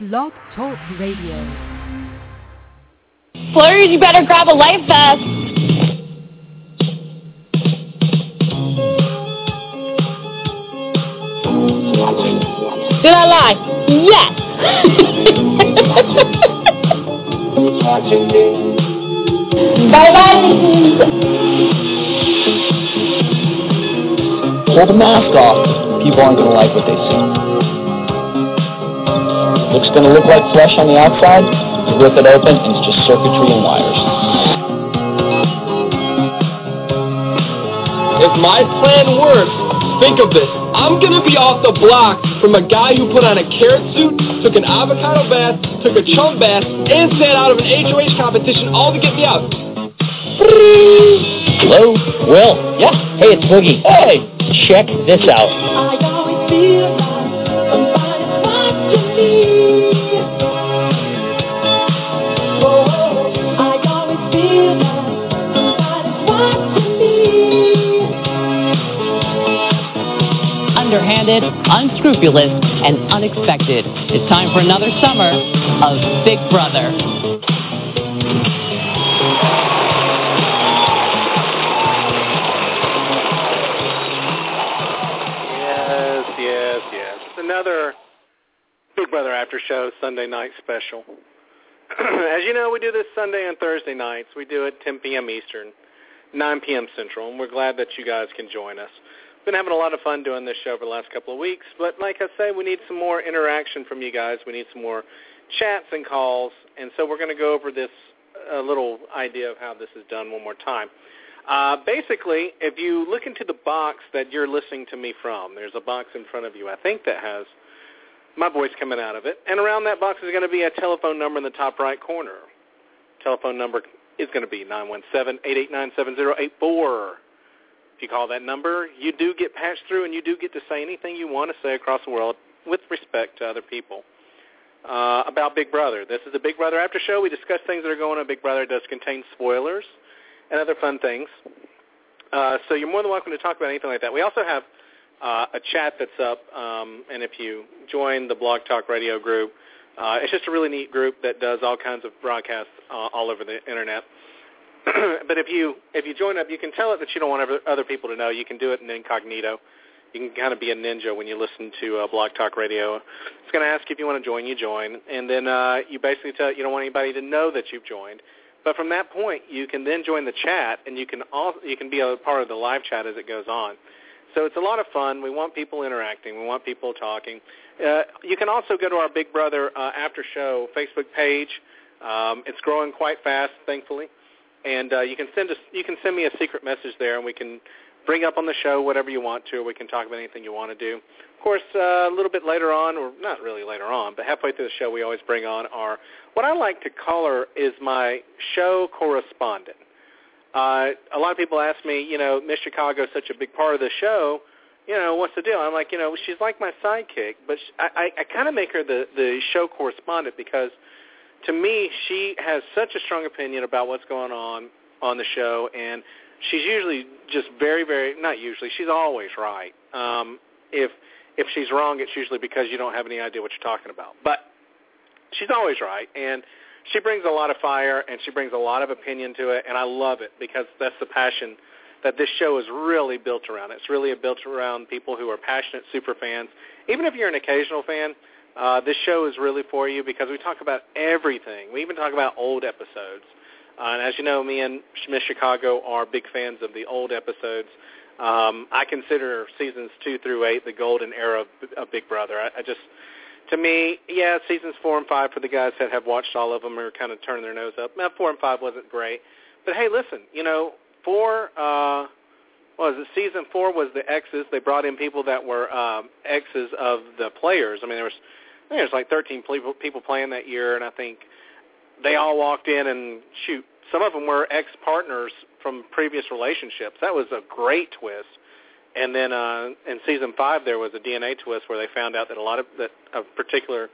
Blog Talk Radio. Flurries, you better grab a life vest. Did I lie? Yes. bye bye. Pull the mask off. People aren't going to like what they see. Looks going to look like flesh on the outside. You rip it open, and it's just circuitry and wires. If my plan works, think of this. I'm gonna be off the block from a guy who put on a carrot suit, took an avocado bath, took a chum bath, and sat out of an HOH competition all to get me out. Hello? Will? Yeah. Hey, it's Boogie. Hey, check this out. Underhanded, unscrupulous, and unexpected. It's time for another summer of Big Brother. Yes, yes, yes. It's another Big Brother After Show Sunday night special. As you know, we do this Sunday and Thursday nights. We do it 10 p.m. Eastern, 9 p.m. Central, and we're glad that you guys can join us. Been having a lot of fun doing this show for the last couple of weeks, but like I say, we need some more interaction from you guys. We need some more chats and calls, and so we're going to go over this a little idea of how this is done one more time. Uh, basically, if you look into the box that you're listening to me from, there's a box in front of you, I think that has my voice coming out of it. And around that box is going to be a telephone number in the top right corner. Telephone number is going to be 917-889-7084. If you call that number, you do get patched through and you do get to say anything you want to say across the world with respect to other people. Uh, about Big Brother. This is a Big Brother after show. We discuss things that are going on. Big Brother does contain spoilers and other fun things. Uh, so you're more than welcome to talk about anything like that. We also have uh, a chat that's up, um, and if you join the Blog Talk Radio group, uh, it's just a really neat group that does all kinds of broadcasts uh, all over the internet. but if you if you join up, you can tell it that you don't want other, people to know. You can do it in incognito. You can kind of be a ninja when you listen to uh, Blog Talk Radio. It's going to ask you if you want to join. You join, and then uh, you basically tell it you don't want anybody to know that you've joined. But from that point, you can then join the chat, and you can all you can be a part of the live chat as it goes on. So it's a lot of fun. We want people interacting. We want people talking. Uh, you can also go to our Big Brother uh, After Show Facebook page. Um, it's growing quite fast, thankfully, and uh, you can send us you can send me a secret message there, and we can bring up on the show whatever you want to. Or we can talk about anything you want to do. Of course, uh, a little bit later on, or not really later on, but halfway through the show, we always bring on our what I like to call her is my show correspondent. Uh, a lot of people ask me, you know, Miss Chicago is such a big part of the show. You know, what's the deal? I'm like, you know, she's like my sidekick, but she, I, I, I kind of make her the the show correspondent because, to me, she has such a strong opinion about what's going on on the show, and she's usually just very, very not usually. She's always right. Um, if if she's wrong, it's usually because you don't have any idea what you're talking about. But she's always right, and she brings a lot of fire and she brings a lot of opinion to it, and I love it because that's the passion that this show is really built around. It's really built around people who are passionate super fans. Even if you're an occasional fan, uh, this show is really for you because we talk about everything. We even talk about old episodes. Uh, and as you know, me and Miss Chicago are big fans of the old episodes. Um, I consider seasons two through eight the golden era of, of Big Brother. I, I just to me, yeah, seasons four and five for the guys that have watched all of them are kind of turning their nose up. Now, four and five wasn't great, but hey, listen, you know, four, uh, was it? Season four was the exes. They brought in people that were um, exes of the players. I mean, there was, think there was like 13 people, people playing that year, and I think they all walked in and shoot. Some of them were ex-partners from previous relationships. That was a great twist. And then uh, in season five, there was a DNA twist where they found out that a lot of that a particular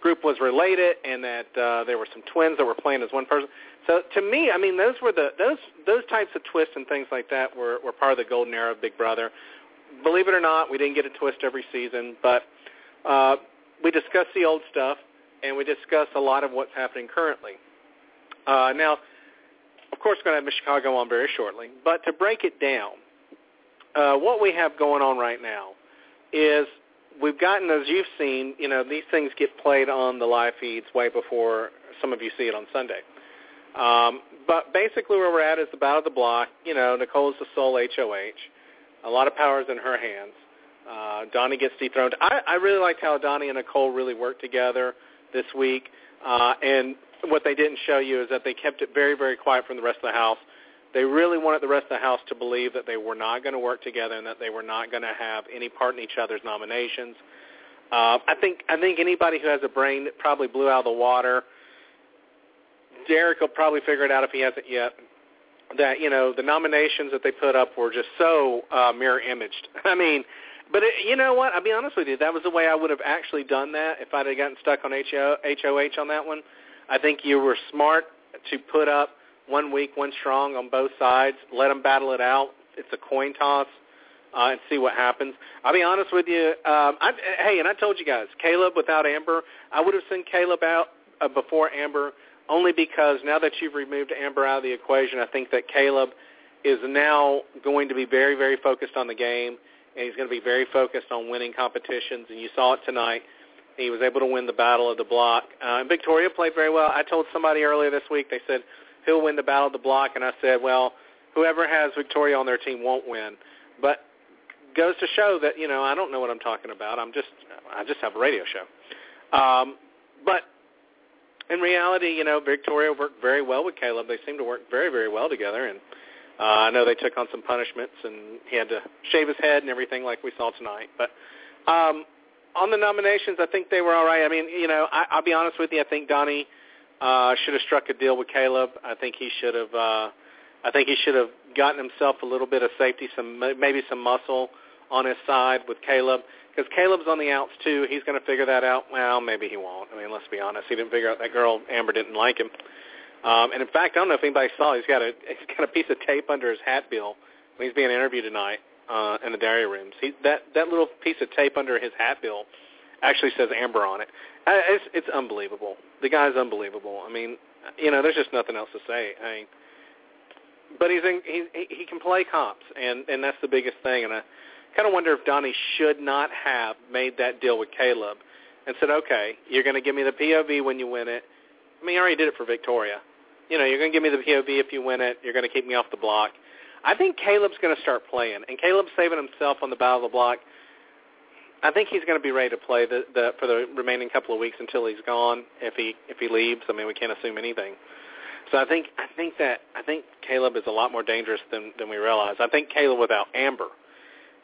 group was related, and that uh, there were some twins that were playing as one person. So to me, I mean, those were the those those types of twists and things like that were were part of the golden era of Big Brother. Believe it or not, we didn't get a twist every season, but uh, we discussed the old stuff, and we discuss a lot of what's happening currently. Uh, now, of course, we're going to have Miss Chicago on very shortly, but to break it down, uh, what we have going on right now is we've gotten, as you've seen, you know, these things get played on the live feeds way before some of you see it on Sunday. Um, but basically where we're at is the battle of the block. You know, Nicole's the sole HOH. A lot of power's in her hands. Uh, Donny gets dethroned. I, I really liked how Donny and Nicole really worked together this week. Uh, and what they didn't show you is that they kept it very, very quiet from the rest of the house. They really wanted the rest of the house to believe that they were not going to work together and that they were not going to have any part in each other's nominations. Uh, I think I think anybody who has a brain probably blew out of the water. Derrick will probably figure it out if he hasn't yet. That you know the nominations that they put up were just so uh, mirror imaged. I mean, but it, you know what? I'll be honest with you. That was the way I would have actually done that if I'd have gotten stuck on HO, HOH on that one. I think you were smart to put up one weak, one strong on both sides. Let them battle it out. It's a coin toss. Uh, and see what happens. I'll be honest with you. Um, I, hey, and I told you guys, Caleb without Amber, I would have sent Caleb out uh, before Amber, only because now that you've removed Amber out of the equation, I think that Caleb is now going to be very, very focused on the game, and he's going to be very focused on winning competitions. And you saw it tonight. He was able to win the battle of the block. Uh, and Victoria played very well. I told somebody earlier this week, they said, who'll win the battle of the block? And I said, well, whoever has Victoria on their team won't win. But goes to show that you know I don't know what I'm talking about. I'm just I just have a radio show. Um, but in reality, you know, Victoria worked very well with Caleb. They seem to work very very well together, and uh, I know they took on some punishments, and he had to shave his head and everything like we saw tonight. But um, on the nominations, I think they were all right. I mean, you know, I, I'll be honest with you. I think Donny uh, should have struck a deal with Caleb. I think he should have. Uh, I think he should have gotten himself a little bit of safety, some maybe some muscle on his side with Caleb because Caleb's on the outs too. He's going to figure that out. Well, maybe he won't. I mean, let's be honest. He didn't figure out that girl Amber didn't like him. Um, and in fact, I don't know if anybody saw. He's got a he's got a piece of tape under his hat bill when he's being interviewed tonight uh, in the diary rooms. He that that little piece of tape under his hat bill actually says Amber on it. Uh, it's it's unbelievable. The guy's unbelievable. I mean, you know, there's just nothing else to say. I mean, but he's in, he he can play comps, and and that's the biggest thing. And I kind of wonder if Donny should not have made that deal with Caleb and said, okay, you're going to give me the POV when you win it. I mean, you already did it for Victoria. You know, you're going to give me the POV if you win it. You're going to keep me off the block. I think Caleb's going to start playing, and Caleb's saving himself on the battle of the block. I think he's going to be ready to play the, the for the remaining couple of weeks until he's gone. If he if he leaves, I mean, we can't assume anything. So I think I think that I think Caleb is a lot more dangerous than than we realize. I think Caleb without Amber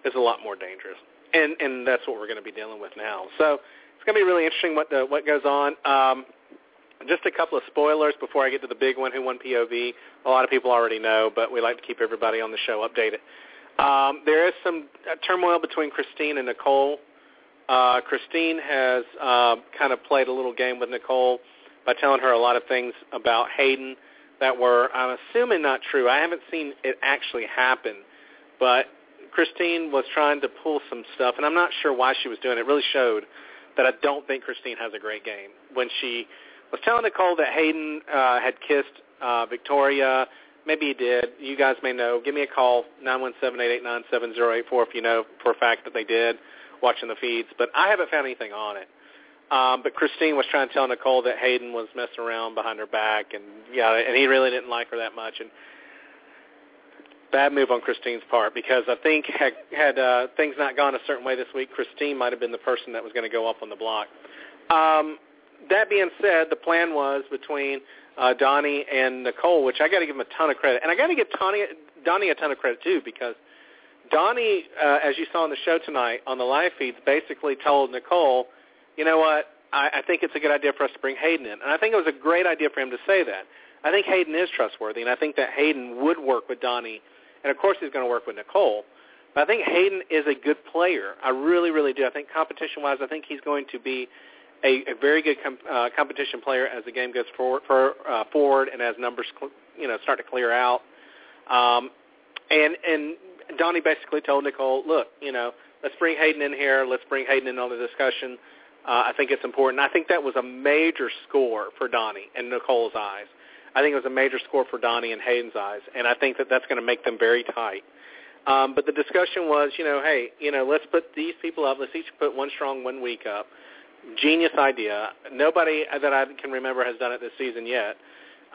is a lot more dangerous, and and that's what we're going to be dealing with now. So it's going to be really interesting what the, what goes on. Um, just a couple of spoilers before I get to the big one, who won POV. A lot of people already know, but we like to keep everybody on the show updated. Um, there is some uh, turmoil between Christine and Nicole. Uh, Christine has uh, kind of played a little game with Nicole by telling her a lot of things about Hayden that were, I'm assuming, not true. I haven't seen it actually happen, but Christine was trying to pull some stuff, and I'm not sure why she was doing it. It really showed that I don't think Christine has a great game. When she was telling Nicole that Hayden uh, had kissed uh, Victoria, maybe he did. You guys may know. Give me a call, 917-889-7084 if you know for a fact that they did watching the feeds. But I haven't found anything on it. Um, but Christine was trying to tell Nicole that Hayden was messing around behind her back, and yeah, and he really didn't like her that much. And bad move on Christine's part because I think had, had uh, things not gone a certain way this week, Christine might have been the person that was going to go up on the block. Um, that being said, the plan was between uh, Donny and Nicole, which I got to give him a ton of credit, and I got to give Donny, Donny a ton of credit too because Donny, uh, as you saw on the show tonight on the live feeds, basically told Nicole, you know what, I, I think it's a good idea for us to bring Hayden in, and I think it was a great idea for him to say that. I think Hayden is trustworthy, and I think that Hayden would work with Donny and of course he's going to work with Nicole. But I think Hayden is a good player. I really, really do. I think competition-wise, I think he's going to be a, a very good com- uh, competition player as the game goes forward, for, uh, forward and as numbers, cl- you know, start to clear out. Um, and and Donny basically told Nicole, look, you know, let's bring Hayden in here. Let's bring Hayden in on the discussion. Uh, I think it's important. I think that was a major score for Donny and Nicole's eyes. I think it was a major score for Donny and Hayden's eyes, and I think that that's going to make them very tight. Um, but the discussion was, you know, hey, you know, let's put these people up. Let's each put one strong, one weak up. Genius idea. Nobody that I can remember has done it this season yet.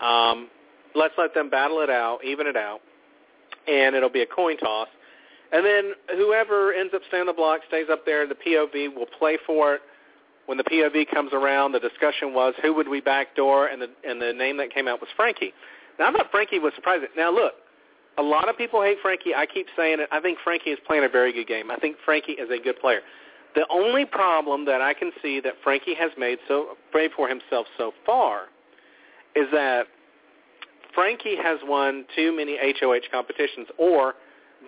Um, let's let them battle it out, even it out, and it'll be a coin toss. And then whoever ends up staying on the block stays up there. The POV will play for it. When the POV comes around, the discussion was who would we backdoor, and the and the name that came out was Frankie. Now I thought Frankie was surprising. Now look, a lot of people hate Frankie. I keep saying it. I think Frankie is playing a very good game. I think Frankie is a good player. The only problem that I can see that Frankie has made so brave for himself so far is that Frankie has won too many HOH competitions or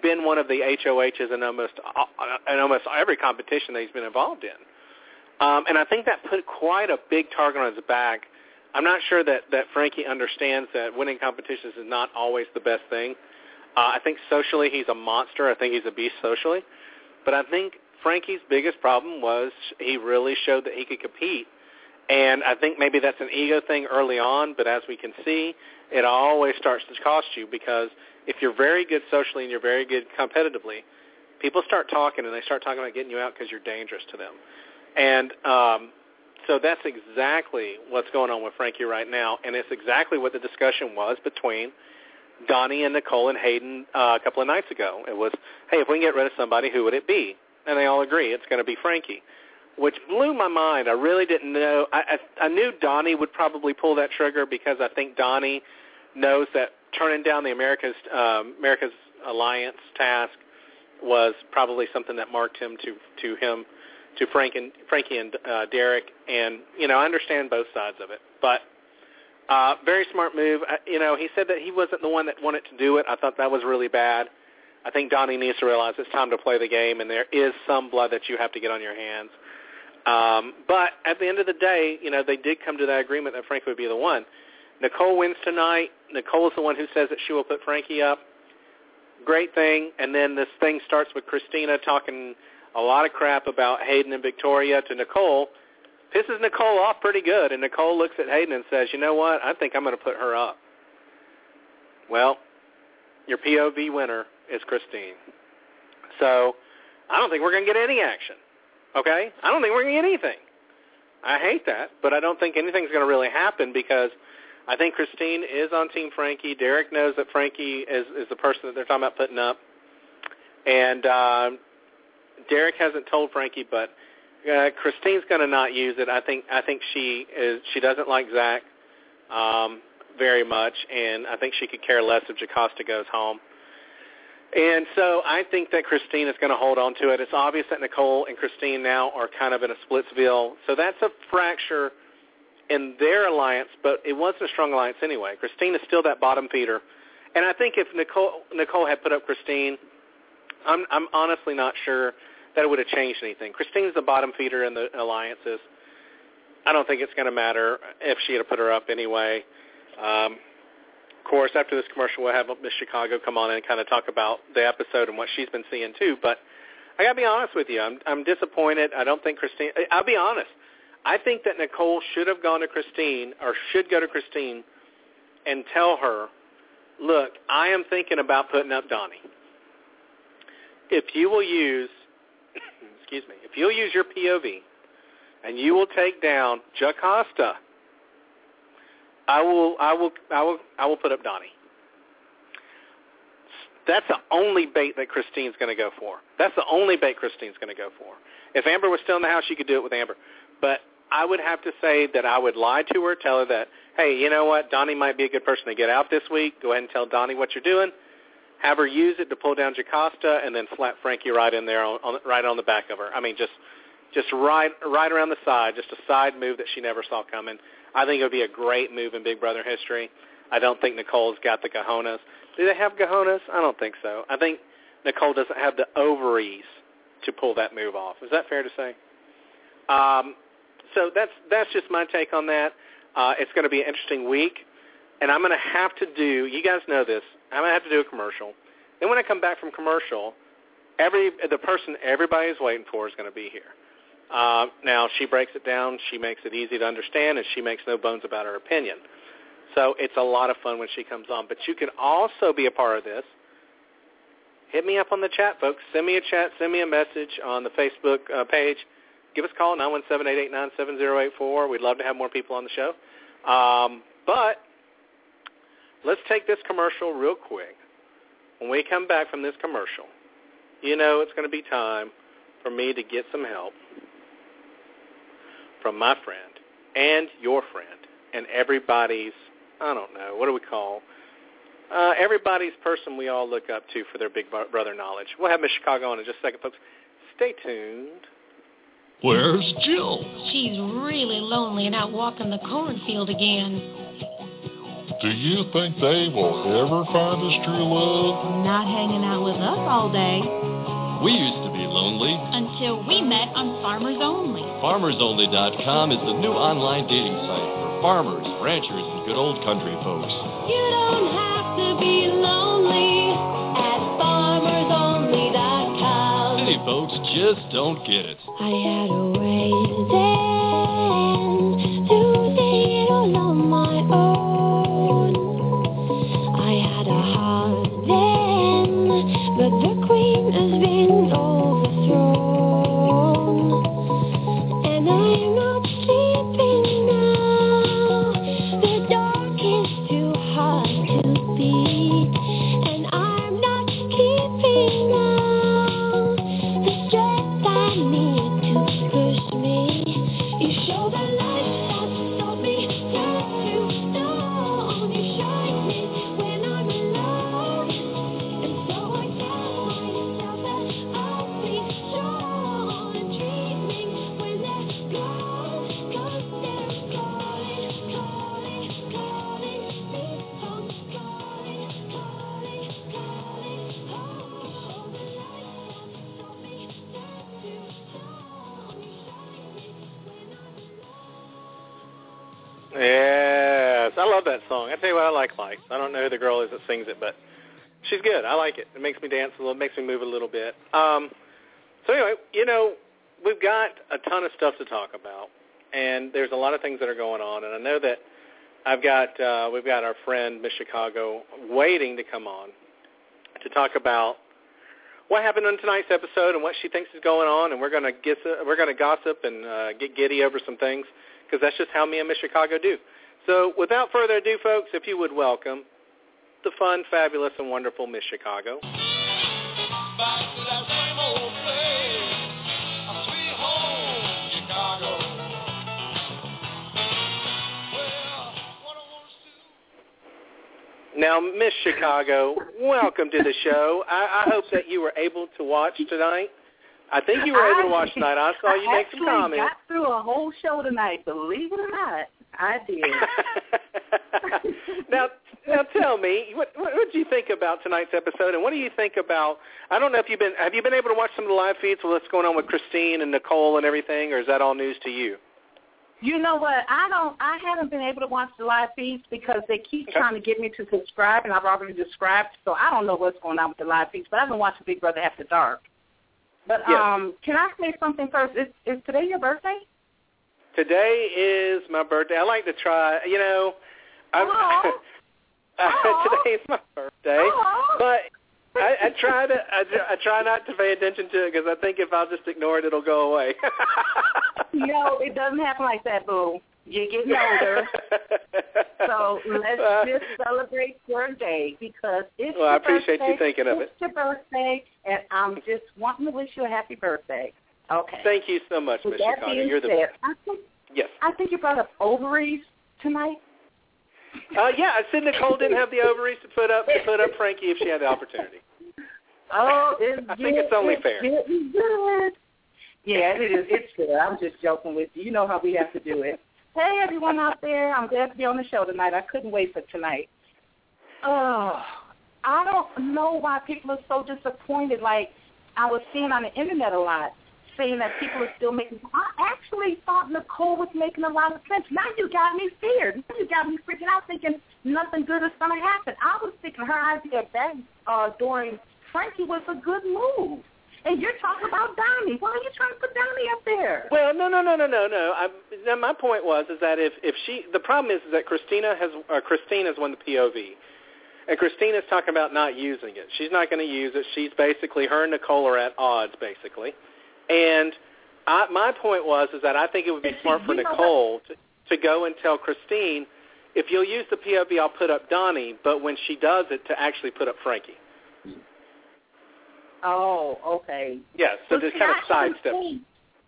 been one of the HOHs in almost uh, in almost every competition that he's been involved in. Um, and I think that put quite a big target on his back. I'm not sure that, that Frankie understands that winning competitions is not always the best thing. Uh, I think socially he's a monster. I think he's a beast socially. But I think Frankie's biggest problem was he really showed that he could compete. And I think maybe that's an ego thing early on, but as we can see, it always starts to cost you because if you're very good socially and you're very good competitively, people start talking and they start talking about getting you out because you're dangerous to them. And um, so that's exactly what's going on with Frankie right now, and it's exactly what the discussion was between Donny and Nicole and Hayden uh, a couple of nights ago. It was, hey, if we can get rid of somebody, who would it be? And they all agree it's going to be Frankie, which blew my mind. I really didn't know. I, I, I knew Donny would probably pull that trigger because I think Donny knows that turning down the America's uh, America's Alliance task was probably something that marked him to to him to Frank and Frankie and uh, Derrick. And you know, I understand both sides of it, but uh, very smart move. Uh, you know, he said that he wasn't the one that wanted to do it. I thought that was really bad. I think Donny needs to realize it's time to play the game, and there is some blood that you have to get on your hands. Um, but at the end of the day, you know, they did come to that agreement that Frankie would be the one. Nicole wins tonight. Nicole is the one who says that she will put Frankie up. Great thing. And then this thing starts with Christina talking a lot of crap about Hayden and Victoria to Nicole pisses Nicole off pretty good, and Nicole looks at Hayden and says, you know what, I think I'm going to put her up. Well, your POV winner is Christine. So I don't think we're going to get any action. Okay? I don't think we're going to get anything. I hate that, but I don't think anything's going to really happen because I think Christine is on Team Frankie. Derrick knows that Frankie is, is the person that they're talking about putting up. And uh, Derrick hasn't told Frankie, but uh, Christine's going to not use it. I think I think she is she doesn't like Zach um, very much, and I think she could care less if Jocasta goes home. And so I think that Christine is going to hold on to it. It's obvious that Nicole and Christine now are kind of in a splitsville. So that's a fracture in their alliance, but it wasn't a strong alliance anyway. Christine is still that bottom feeder. And I think if Nicole Nicole had put up Christine, I'm I'm honestly not sure that it would have changed anything. Christine's the bottom feeder in the alliances. I don't think it's going to matter if she had put her up anyway. Um, course, after this commercial, we'll have Miss Chicago come on and kind of talk about the episode and what she's been seeing too. But I got to be honest with you, I'm I'm disappointed. I don't think Christine. I'll be honest. I think that Nicole should have gone to Christine or should go to Christine and tell her, look, I am thinking about putting up Donny. If you will use excuse me, if you'll use your POV and you will take down Jocasta, I will, I will, I will, I will put up Donny. That's the only bait that Christine's going to go for. That's the only bait Christine's going to go for. If Amber was still in the house, she could do it with Amber. But I would have to say that I would lie to her, tell her that, hey, you know what, Donny might be a good person to get out this week. Go ahead and tell Donny what you're doing have her use it to pull down Jocasta and then slap Frankie right in there, on, on right on the back of her. I mean, just just right right around the side, just a side move that she never saw coming. I think it would be a great move in Big Brother history. I don't think Nicole's got the cojones. Do they have cojones? I don't think so. I think Nicole doesn't have the ovaries to pull that move off. Is that fair to say? Um, so that's that's just my take on that. Uh, it's going to be an interesting week, and I'm going to have to do. You guys know this. I'm gonna have to do a commercial. Then when I come back from commercial, every the person everybody's waiting for is going to be here. Uh, now she breaks it down. She makes it easy to understand, and she makes no bones about her opinion. So it's a lot of fun when she comes on. But you can also be a part of this. Hit me up on the chat, folks. Send me a chat. Send me a message on the Facebook uh, page. Give us a call, 917-889-7084. We'd love to have more people on the show. Um, but let's take this commercial real quick. When we come back from this commercial, you know it's going to be time for me to get some help from my friend and your friend and everybody's, I don't know, what do we call, uh, everybody's person we all look up to for their big brother knowledge. We'll have Miss Chicago on in just a second, folks. Stay tuned. Where's Jill? She's really lonely and out walking the cornfield again. Do you think they will ever find us true love? Not hanging out with us all day. We used to be lonely. Until we met on Farmers Only. FarmersOnly.com is the new online dating site for farmers, ranchers, and good old country folks. You don't have to be lonely at FarmersOnly.com. City folks just don't get it. I had a way that sings it, but she's good. I like it. It makes me dance a little, It makes me move a little bit. Um, so anyway, you know, we've got a ton of stuff to talk about, and there's a lot of things that are going on, and I know that I've got uh, we've got our friend Miss Chicago waiting to come on to talk about what happened in tonight's episode and what she thinks is going on, and we're gonna get we're gonna gossip and uh, get giddy over some things because that's just how me and Miss Chicago do. So without further ado, folks, if you would welcome the fun, fabulous, and wonderful Miss Chicago. Back to that same old place, sweet home, Chicago. Well, what I want to do. Now, Miss Chicago, welcome to the show. I, I hope that you were able to watch tonight. I think you were able to watch tonight. I saw you I make some comments. got through a whole show tonight, believe it or not. I did. now, now tell me, what what did you think about tonight's episode, and what do you think about? I don't know if you've been have you been able to watch some of the live feeds of what's going on with Christine and Nicole and everything, or is that all news to you? You know what? I don't. I haven't been able to watch the live feeds because they keep trying to get me to subscribe, and I've already subscribed, so I don't know what's going on with the live feeds. But I've been watching Big Brother After Dark. But Yes. um, can I say something first? Is, is today your birthday? Today is my birthday. I like to try, you know. I'm, Aw. Aw. today is my birthday, Aw. but I, I try to I, I try not to pay attention to it because I think if I'll just ignore it, it'll go away. no, it doesn't happen like that, boo. You're getting older. So let's Uh, just celebrate your day because it's Well, I your appreciate you thinking of it. it's your birthday, and I'm just wanting to wish you a happy birthday. Okay. Thank you so much, Miss Chicago. You're the best. I think Yes. I think you brought up ovaries tonight. Uh, yeah, I said Nicole didn't have the ovaries to put up to put up Frankie if she had the opportunity. Oh, it's I think it's only fair. getting good. Yeah, it is. It's good. I'm just joking with you. You know how we have to do it. Hey, everyone out there. I'm glad to be on the show tonight. I couldn't wait for tonight. Oh, I don't know why people are so disappointed. Like I was seeing on the internet a lot, saying that people are still making. I actually thought Nicole was making a lot of sense. Now you got me scared. Now you got me freaking out, thinking nothing good is to happen. I was thinking her idea back uh, during Frankie was a good move. And you're talking about Donny. Why are you trying to put Donny up there? Well, no, no, no, no, no, no. Now my point was is that if if she, the problem is, is that Christina has uh, Christine has won the POV, and Christina's talking about not using it. She's not going to use it. She's basically her and Nicole are at odds, basically. And I, my point was is that I think it would be smart for Nicole to, to go and tell Christine, if you'll use the POV, I'll put up Donny, but when she does it, to actually put up Frankie. Oh, okay. Yeah, so But just kind of sidestep.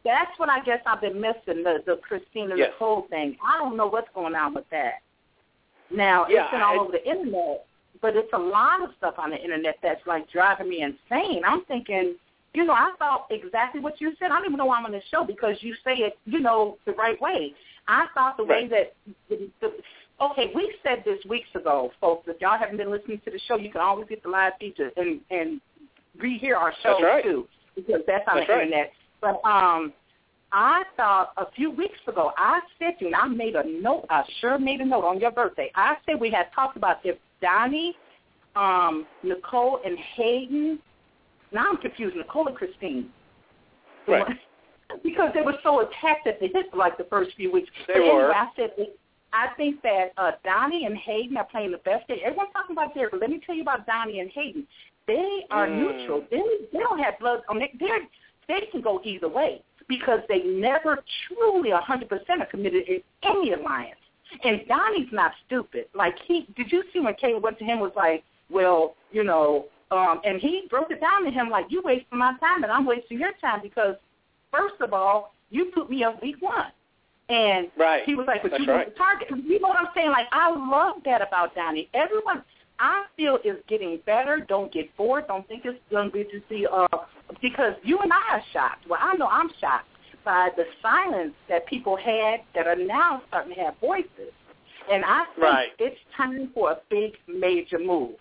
That's what I guess I've been missing the the Christina Yes. Nicole thing. I don't know what's going on with that. Now Yeah, it's been all I- over the internet, but it's a lot of stuff on the internet that's like driving me insane. I'm thinking, you know, I thought exactly what you said. I don't even know why I'm on the show because you say it, you know, the right way. I thought the way that the, the okay, we said this weeks ago, folks. If y'all haven't been listening to the show, you can always get the live feature and and rehear our show That's right. too because that's on That's the right. internet. But um, I thought a few weeks ago, I said to you, and I made a note. I sure made a note on your birthday. I said we had talked about if Donny, um, Nicole, and Hayden. Now I'm confused. Nicole and Christine. Right. because they were so attacked at the hip like the first few weeks. They but anyway, were. I said I think that uh, Donny and Hayden are playing the best game. Everyone's talking about their, let me tell you about Donny and Hayden. They are Mm. neutral. They they don't have blood on it. They're they can go either way because they never truly a hundred percent are committed in any alliance. And Donny's not stupid. Like he did you see when Kayla went to him was like, Well, you know, um and he broke it down to him like, You wasting my time and I'm wasting your time because first of all, you put me up week one. And Right. he was like, But That's you right. the target. You know what I'm saying? Like I love that about Donny. Everyone I feel is getting better. Don't get bored. Don't think it's going to be to see uh because you and I are shocked. Well, I know I'm shocked by the silence that people had that are now starting to have voices. And I think Right. it's time for a big major move.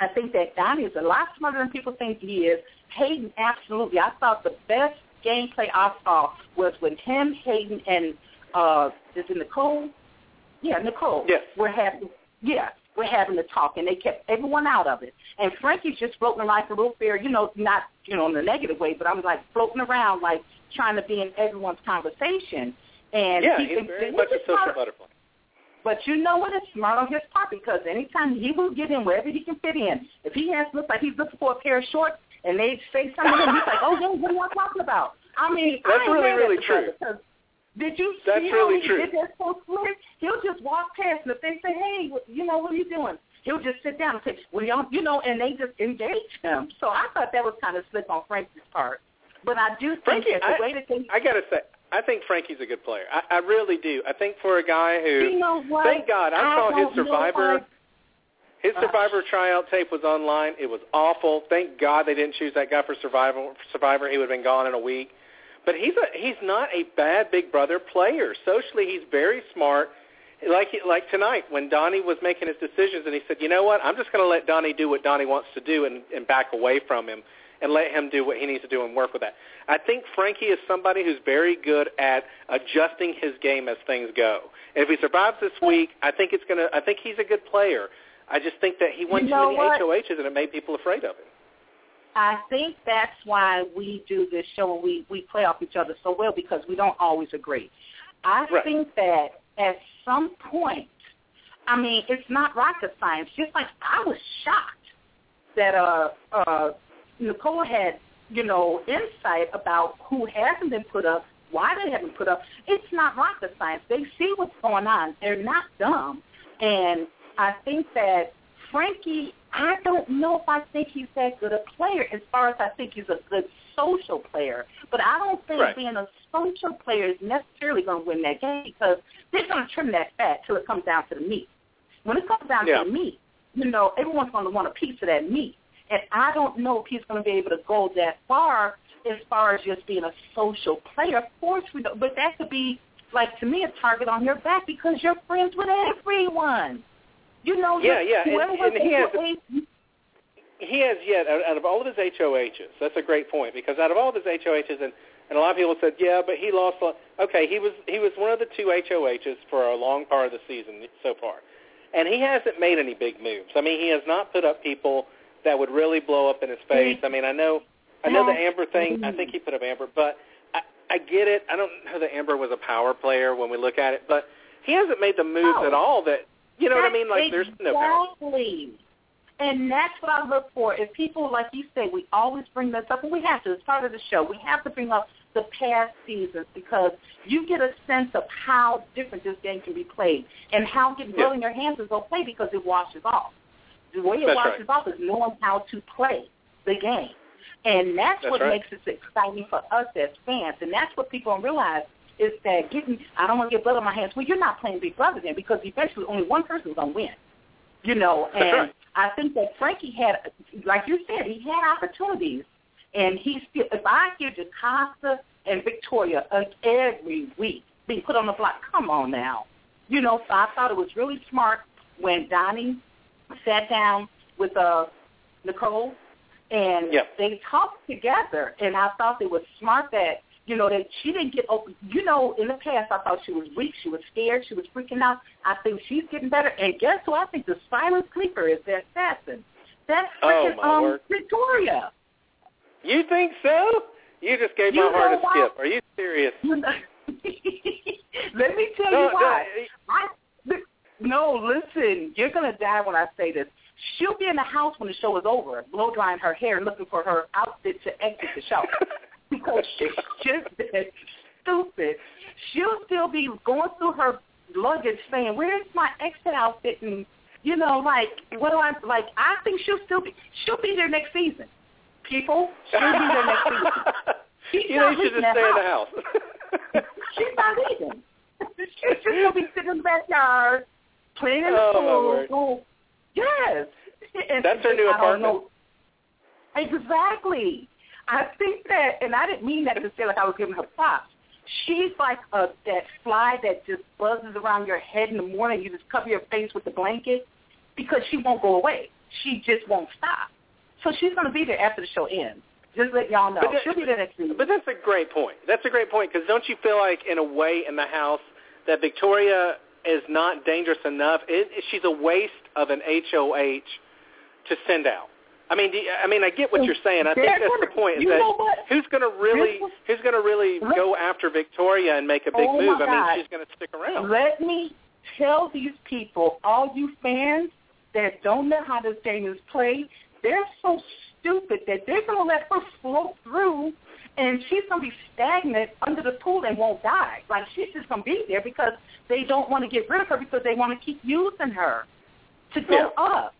I think that Donny is a lot smarter than people think he is. Hayden, absolutely. I thought the best gameplay I saw was when him, Hayden, and uh, is it Nicole? Yeah, Nicole. Yes. We're having, yeah, we're having the talk, and they kept everyone out of it. And Frankie's just floating around like a real fair, you know, not you know in a negative way, but I'm like floating around, like trying to be in everyone's conversation. And Yeah, he, he's very much a social butterfly. But you know what? It's smart on his part because anytime he will get in wherever he can fit in. If he has looks like he's looking for a pair of shorts and they say something to him, he's like, "Oh, yeah, what are y'all talking about?" I mean, That's I really, really true. Did you That's see really how he true. did that so slick? He'll just walk past, and if they say, "Hey, you know, what are you doing?" He'll just sit down and say, "Well, y'all," you know, and they just engage him. So I thought that was kind of slick on Frankie's part. But I do think Frankie, that the I- way that they I gotta say, I think Frankie's a good player. I, I really do. I think for a guy who, You know what? thank God, I, I saw his Survivor. His. Survivor tryout tape was online. It was awful. Thank God they didn't choose that guy for Survivor. Survivor, he would have been gone in a week. But he's a he's not a bad Big Brother player. Socially, he's very smart. Like he- like tonight when Donny was making his decisions, and he said, "You know what? I'm just going to let Donny do what Donny wants to do, and, and back away from him, and let him do what he needs to do and work with that." I think Frankie is somebody who's very good at adjusting his game as things go. And if he survives this week, I think it's gonna. I think he's a good player. I just think that he won You too know many what? HOHs, and it made people afraid of him. I think that's why we do this show and we, we play off each other so well because we don't always agree. I Right. think that at some point, I mean, it's not rocket science. Just like I was shocked that uh, uh, Nicole had, you know, insight about who hasn't been put up, why they haven't put up. It's not rocket science. They see what's going on. They're not dumb. And I think that Frankie, I don't know if I think he's that good a player as far as I think he's a good social player. But I don't think Right. being a social player is necessarily going to win that game because they're going to trim that fat till it comes down to the meat. When it comes down Yeah. to the meat, you know, everyone's going to want a piece of that meat. And I don't know if he's going to be able to go that far as far as just being a social player. Of course we don't, but that could be, like, to me, a target on your back because you're friends with everyone. You know, Yeah, yeah, and- whoever and he has was he has yet out of all of his HOHs. That's a great point because out of all of his HOHs, and and a lot of people said, yeah, but he lost. a- Okay, he was he was one of the two HOHs for a long part of the season so far, and he hasn't made any big moves. I mean, he has not put up people that would really blow up in his face. Mm-hmm. I mean, I know I know the Amber thing. I think he put up Amber, but I, I get it. I don't know that Amber was a power player when we look at it, but he hasn't made the moves No. at all. That you know what I mean? Like there's no power. Exactly. And that's what I look for. If people, like you say, we always bring this up, and we have to. It's part of the show. We have to bring up the past seasons because you get a sense of how different this game can be played and how getting yeah. in your hands is okay because it washes off. The way it That's washes right. off is knowing how to play the game. And that's, That's what right. makes it exciting for us as fans. And that's what people don't realize is that getting, I don't want to get blood on my hands. Well, you're not playing Big Brother then because eventually only one person's going to win. You know, and right. I think that Frankie had, like you said, he had opportunities. And he still, if I hear Jocasta and Victoria uh, every week being put on the block, come on now. You know, so I thought it was really smart when Donny sat down with uh, Nicole and Yeah. they talked together. And I thought it was smart that, you know, that she didn't get open. You know, in the past, I thought she was weak. She was scared. She was freaking out. I think she's getting better. And guess who? I think the silent sleeper is the assassin. That's Oh, freaking my um, word. Victoria. You think so? You just gave You my heart a what? skip. Are you serious? Let me tell No, you why. no, I, no, listen, you're gonna die when I say this. She'll be in the house when the show is over, blow drying her hair, and looking for her outfit to exit the show because she's just that stupid. She'll still be going through her luggage saying, "Where's my exit outfit?" and you know, like, what do I like? I think she'll still be. She'll be there next season. People, she'll be there next season. She's you know, you should just stay in the house. house. She's not leaving. She's just gonna be sitting in the backyard, playing in the Oh, pool. Oh, yes. And That's her new apartment. Exactly. I think that, and I didn't mean that to say like I was giving her props. She's like a, that fly that just buzzes around your head in the morning. You just cover your face with the blanket because she won't go away. She just won't stop. So she's going to be there after the show ends. Just let y'all know. But that- She'll be there next week. But that's a great point. That's a great point because don't you feel like, in a way, in the house that Victoria is not dangerous enough? It, it, she's a waste of an HOH to send out. I mean, do you, I mean, I get what you're saying. I think that's the point. Is you that who's going to really, who's going to really go after Victoria and make a big Oh, move? I God. mean, she's going to stick around. Let me tell these people, all you fans that don't know how this game is played, they're so stupid that they're going to let her float through and she's going to be stagnant under the pool and won't die. Like, she's just going to be there because they don't want to get rid of her because they want to keep using her to go Yeah. up.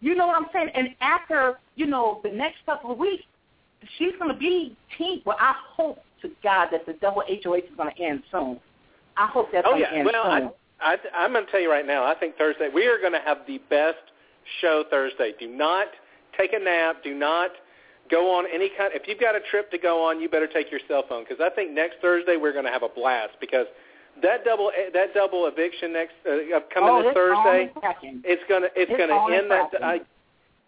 You know what I'm saying? And after, you know, the next couple of weeks, she's going to be team. Well, I hope to God that the double HOH is going to end soon. I hope that's Oh going to yeah. end Well, I. I, I'm going to tell you right now. I think Thursday we are going to have the best show Thursday. Do not take a nap. Do not go on any kind. If you've got a trip to go on, you better take your cell phone because I think next Thursday we're going to have a blast because that double that double eviction next uh, coming oh, this it's Thursday. It's gonna it's, It's gonna end that. I,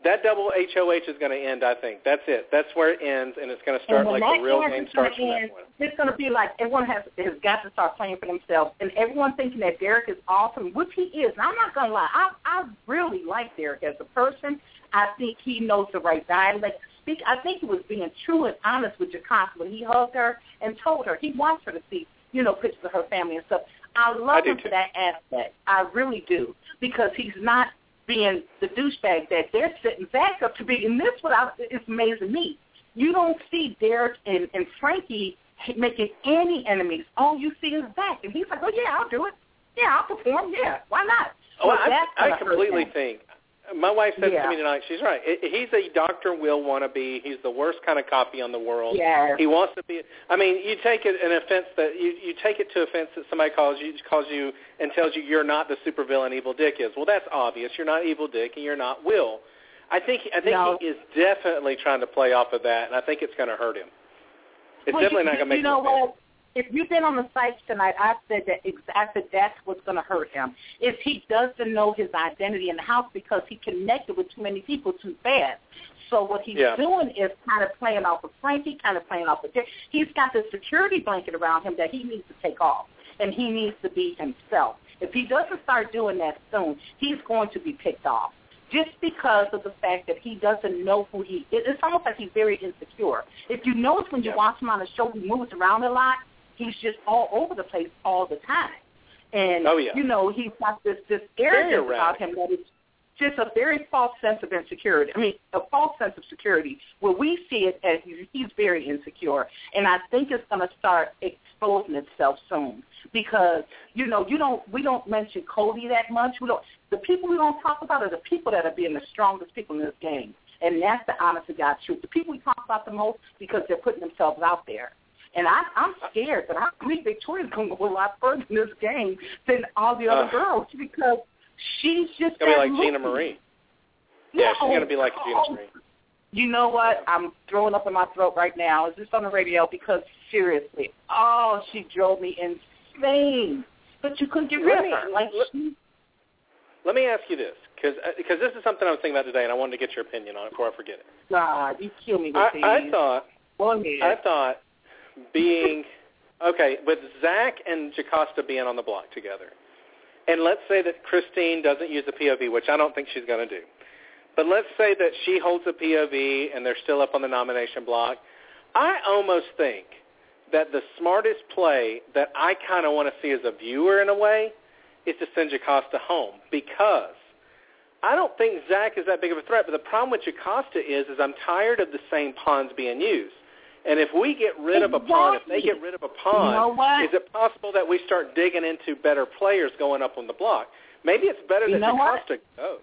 that double HOH is going to end. I think that's it. That's where it ends, and it's going to start like the real game starts from that point. It's going to be like everyone has has got to start playing for themselves, and everyone thinking that Derrick is awesome, which he is. And I'm not going to lie, I I really like Derrick as a person. I think he knows the right dialect I think he was being true and honest with Jocasta when he hugged her and told her he wants her to see, you know, pictures of her family and stuff. I love I him too. for that aspect. I really do because he's not being the douchebag that they're setting Zach up to be. And this what I, it's amazing me. You don't see Derrick and, and Frankie making any enemies. All you see is Zach, and he's like, "Oh yeah, I'll do it. Yeah, I'll perform. Yeah, why not?" Oh, I, I completely think. My wife said Yeah. to me tonight, she's right. He's a Dr. Will wannabe. He's the worst kind of copy on the world. Yes. He wants to be. I mean, you take it an offense that you you take it to offense that somebody calls you calls you and tells you you're not the supervillain Evil Dick is. Well, that's obvious. You're not Evil Dick, and you're not Will. I think I think No. he is definitely trying to play off of that, and I think it's going to hurt him. It's Well, definitely you, not going to make You know what? If you've been on the sites tonight, I said that. I said that's what's going to hurt him. If he doesn't know his identity in the house because he connected with too many people too fast. So what he's Yeah. doing is kind of playing off of Frankie, kind of playing off of Dick. He's got this security blanket around him that he needs to take off, and he needs to be himself. If he doesn't start doing that soon, he's going to be picked off just because of the fact that he doesn't know who he is. It's almost like he's very insecure. If you notice when you Yeah. watch him on the show, he moves around a lot. He's just all over the place all the time. And Oh, yeah. you know, he's got this this arrogance about him that is just a very false sense of insecurity. I mean, a false sense of security where we see it as he's- he's very insecure. And I think it's going to start exposing itself soon because, you know, you don't we don't mention Cody that much. We don't the people we don't talk about are the people that are being the strongest people in this game. And that's the honest to God truth. The people we talk about the most because they're putting themselves out there. And I, I'm scared that I believe Victoria's going to go a lot further in this game than all the other Uh. girls because she's just gonna be that like Gina. Marie. Yeah, she's gonna be like Gina Oh, Marie. You know what? I'm throwing up in my throat right now. Is this on the radio? Because seriously, oh, she drove me insane. But you couldn't get rid of her. Like let- she, Let me ask you this, because because this is something I was thinking about today, and I wanted to get your opinion on it before I forget it. God, you kill me with I, these. I thought ahead. I thought being okay with Zach and Jocasta being on the block together, and let's say that Christine doesn't use the POV, which I don't think she's going to do, but let's say that she holds the POV and they're still up on the nomination block. I almost think that the smartest play that I kind of want to see as a viewer in a way is to send Jocasta home because I don't think Zach is that big of a threat. But the problem with Jocasta is, is I'm tired of the same pawns being used. And if we get rid of a pawn, if they get rid of a pawn, You know is it possible that we start digging into better players going up on the block? Maybe it's better You that? Jocasta goes.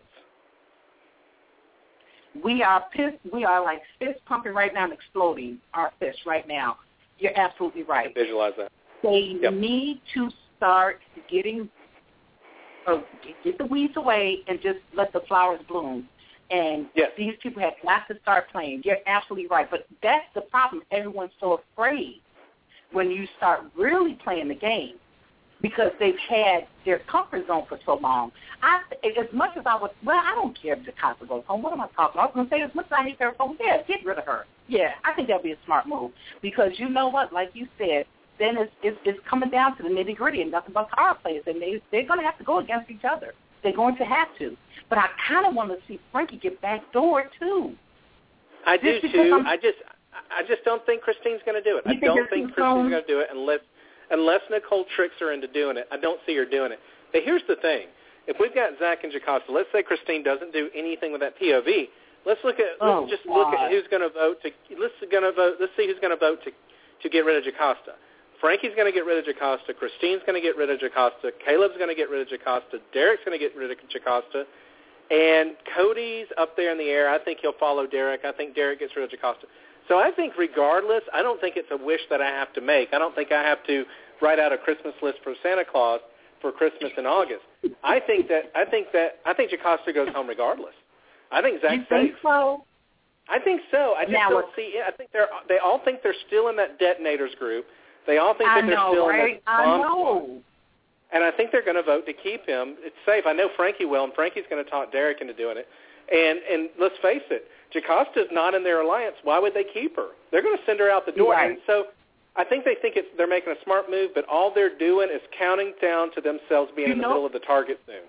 we are pissed. We are like fist pumping right now and exploding our fist right now. You're absolutely right. Visualize that. They Yep. need to start getting, uh, get the weeds away and just let the flowers bloom. And Yes. these people have got to start playing. You're absolutely right. But that's the problem. Everyone's so afraid when you start really playing the game because they've had their comfort zone for so long. I, as much as I would, well, I don't care if Jocasta goes home. What am I talking? I was going to say as much as I hate her home, yeah, get rid of her. Yeah, I think that'd be a smart move because you know what? Like you said, then it's it's, it's coming down to the nitty gritty and nothing but power plays, and they they're going to have to go against each other. They're going to have to. But I kind of want to see Frankie get back door too. I do Just because too. I'm- I just I just don't think Christine's going to do it. I don't think Christine's going to do it unless unless Nicole tricks her into doing it. I don't see her doing it. But here's the thing: if we've got Zach and Jocasta, let's say Christine doesn't do anything with that POV. Let's look at let's Oh, just look at who's going to vote to let's going to vote. Let's see who's going to vote to to get rid of Jocasta. Frankie's going to get rid of Jocasta. Christine's going to get rid of Jocasta. Caleb's going to get rid of Jocasta. Derrick's going to get rid of Jocasta. And Cody's up there in the air. I think he'll follow Derrick. I think Derrick gets rid of Jocasta. So I think regardless, I don't think it's a wish that I have to make. I don't think I have to write out a Christmas list for Santa Claus for Christmas in August. I think that I think that I think Jocasta goes home regardless. I think Zach's you think safe. so? I think so. I just Now, don't see it. I think they're they all think they're still in that detonators group. They all think I that they're know, still right? in that I know. and I think they're going to vote to keep him. It's safe. I know Frankie will, and Frankie's going to talk Derrick into doing it. And and let's face it, Jocasta's not in their alliance. Why would they keep her? They're going to send her out the door. Right. And so I think they think it's they're making a smart move, but all they're doing is counting down to themselves being You in the middle of the target zone.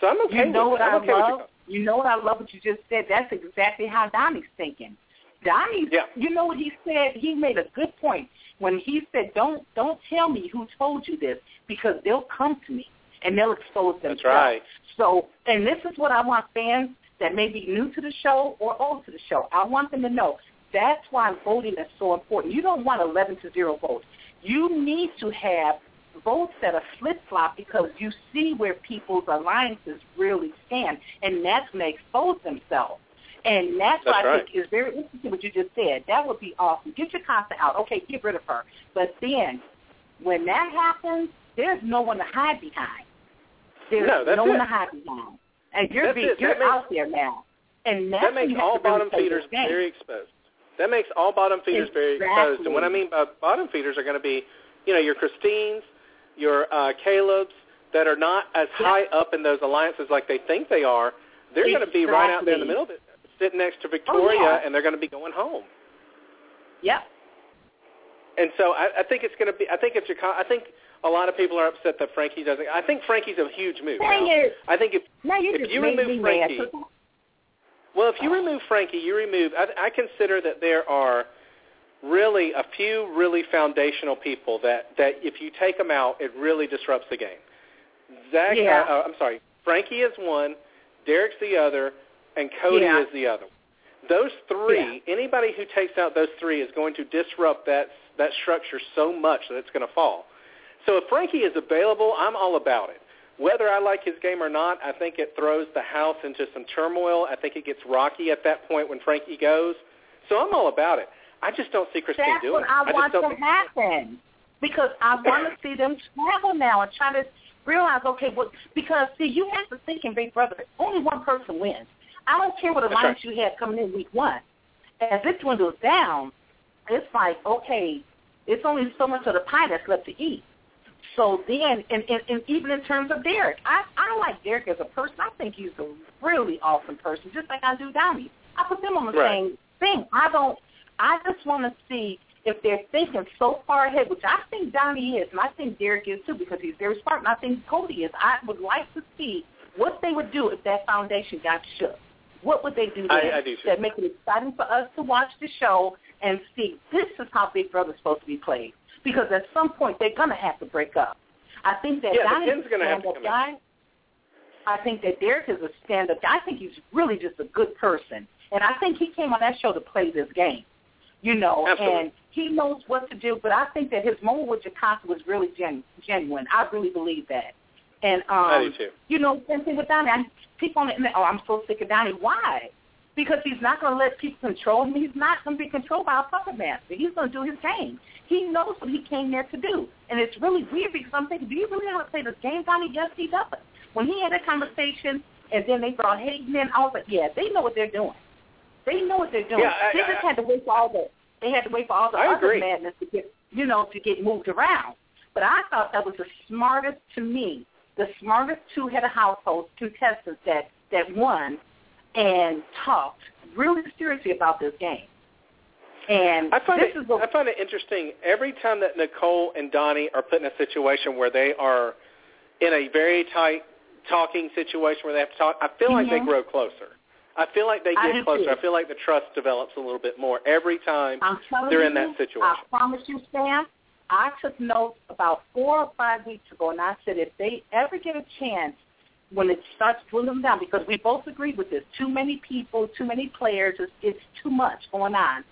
So I'm okay You know with what. I'm I okay love? You know what I love what you just said? That's exactly how Donny's thinking. Donny, Yeah. you know what he said? He made a good point when he said, "Don't don't tell me who told you this because they'll come to me and they'll expose themselves." That's right. So, and this is what I want fans that may be new to the show or old to the show. I want them to know that's why voting is so important. You don't want 11 to 0 votes. You need to have votes that are flip-flop because you see where people's alliances really stand, and that's when they expose themselves. And that's, That's why I think is very interesting what you just said. That would be awesome. Get your Costa out. Okay, get rid of her. But then, when that happens, there's no one to hide behind. There's No, no one to hide behind. And you're That's be, you're That makes- out there now. And that makes all really bottom feeders very exposed. That makes all bottom feeders very exposed. And what I mean by bottom feeders are going to be, you know, your Christines, your uh, Caleb's that are not as Yeah. high up in those alliances like they think they are. They're going to be right out there in the middle of it, sitting next to Victoria, yeah. and they're going to be going home. Yep. And so I, I think it's going to be. I think it's. your I think a lot of people are upset that Frankie doesn't. I think Frankie's a huge move. Dang it. I think if Now you If you remove Frankie- mad. Well, if you remove Frankie, you remove. I, I consider that there are really a few really foundational people that that if you take them out, it really disrupts the game. Zach, Yeah. uh, I'm sorry, Frankie is one, Derrick's the other, and Cody Yeah. is the other. Those three, anybody who takes out those three is going to disrupt that that structure so much that it's going to fall. So if Frankie is available, I'm all about it. Whether I like his game or not, I think it throws the house into some turmoil. I think it gets rocky at that point when Frankie goes. So I'm all about it. I just don't see Christine That's doing what it. I want to think- happen because I want to see them travel now and try to realize, okay, well, because see, you have to think in Big Brother, only one person wins. I don't care what alliance right. you had coming in week one. As it dwindles down, it's like, okay, it's only so much of the pie that's left to eat. So then, and, and, and even in terms of Derrick, I, I don't like Derrick as a person. I think he's a really awesome person, just like I do Donny. I put them on the Right. same thing. I don't. I just want to see if they're thinking so far ahead, which I think Donny is, and I think Derrick is too, because he's very smart, and I think Cody is. I would like to see what they would do if that foundation got shook. What would they do I- I do that make it exciting for us to watch the show and see this is how Big Brother's supposed to be played? Because at some point they're gonna have to break up. I think that Yeah, the Donny's pin's a gonna have to come in. I think that Derrick is a stand-up guy. I think he's really just a good person, and I think he came on that show to play this game. You know, Absolutely. and he knows what to do. But I think that his moment with Jocasta was really gen- genuine. I really believe that. And um, I do too. you know, same thing with Donny. I, people on the internet, oh, I'm so sick of Donny. Why? Because he's not going to let people control him. He's not going to be controlled by a puppet master. He's going to do his game. He knows what he came there to do. And it's really weird because I'm thinking, do you really know how to play this game, Donnie? Yes, he does. When he had that conversation and then they brought Hayden in, I was like, yeah, they know what they're doing. They know what they're doing. Yeah, I- they just I- had to wait for all the they had to wait for all the I other agree. madness to get you know to get moved around. But I thought that was the smartest to me, the smartest two head of two contestants that that won and talked really seriously about this game. And I find this it. is a, I find it interesting every time that Nicole and Donny are put in a situation where they are in a very tight talking situation where they have to talk. I feel like they Mhm. grow closer. I feel like they get do closer. I feel like the trust develops a little bit more every time they're you, in that situation. I promise you, Sam. I took notes about four or five weeks ago, and I said if they ever get a chance when it starts dwindling them down, because we both agreed with this, too many people, too many players, it's, it's too much going on.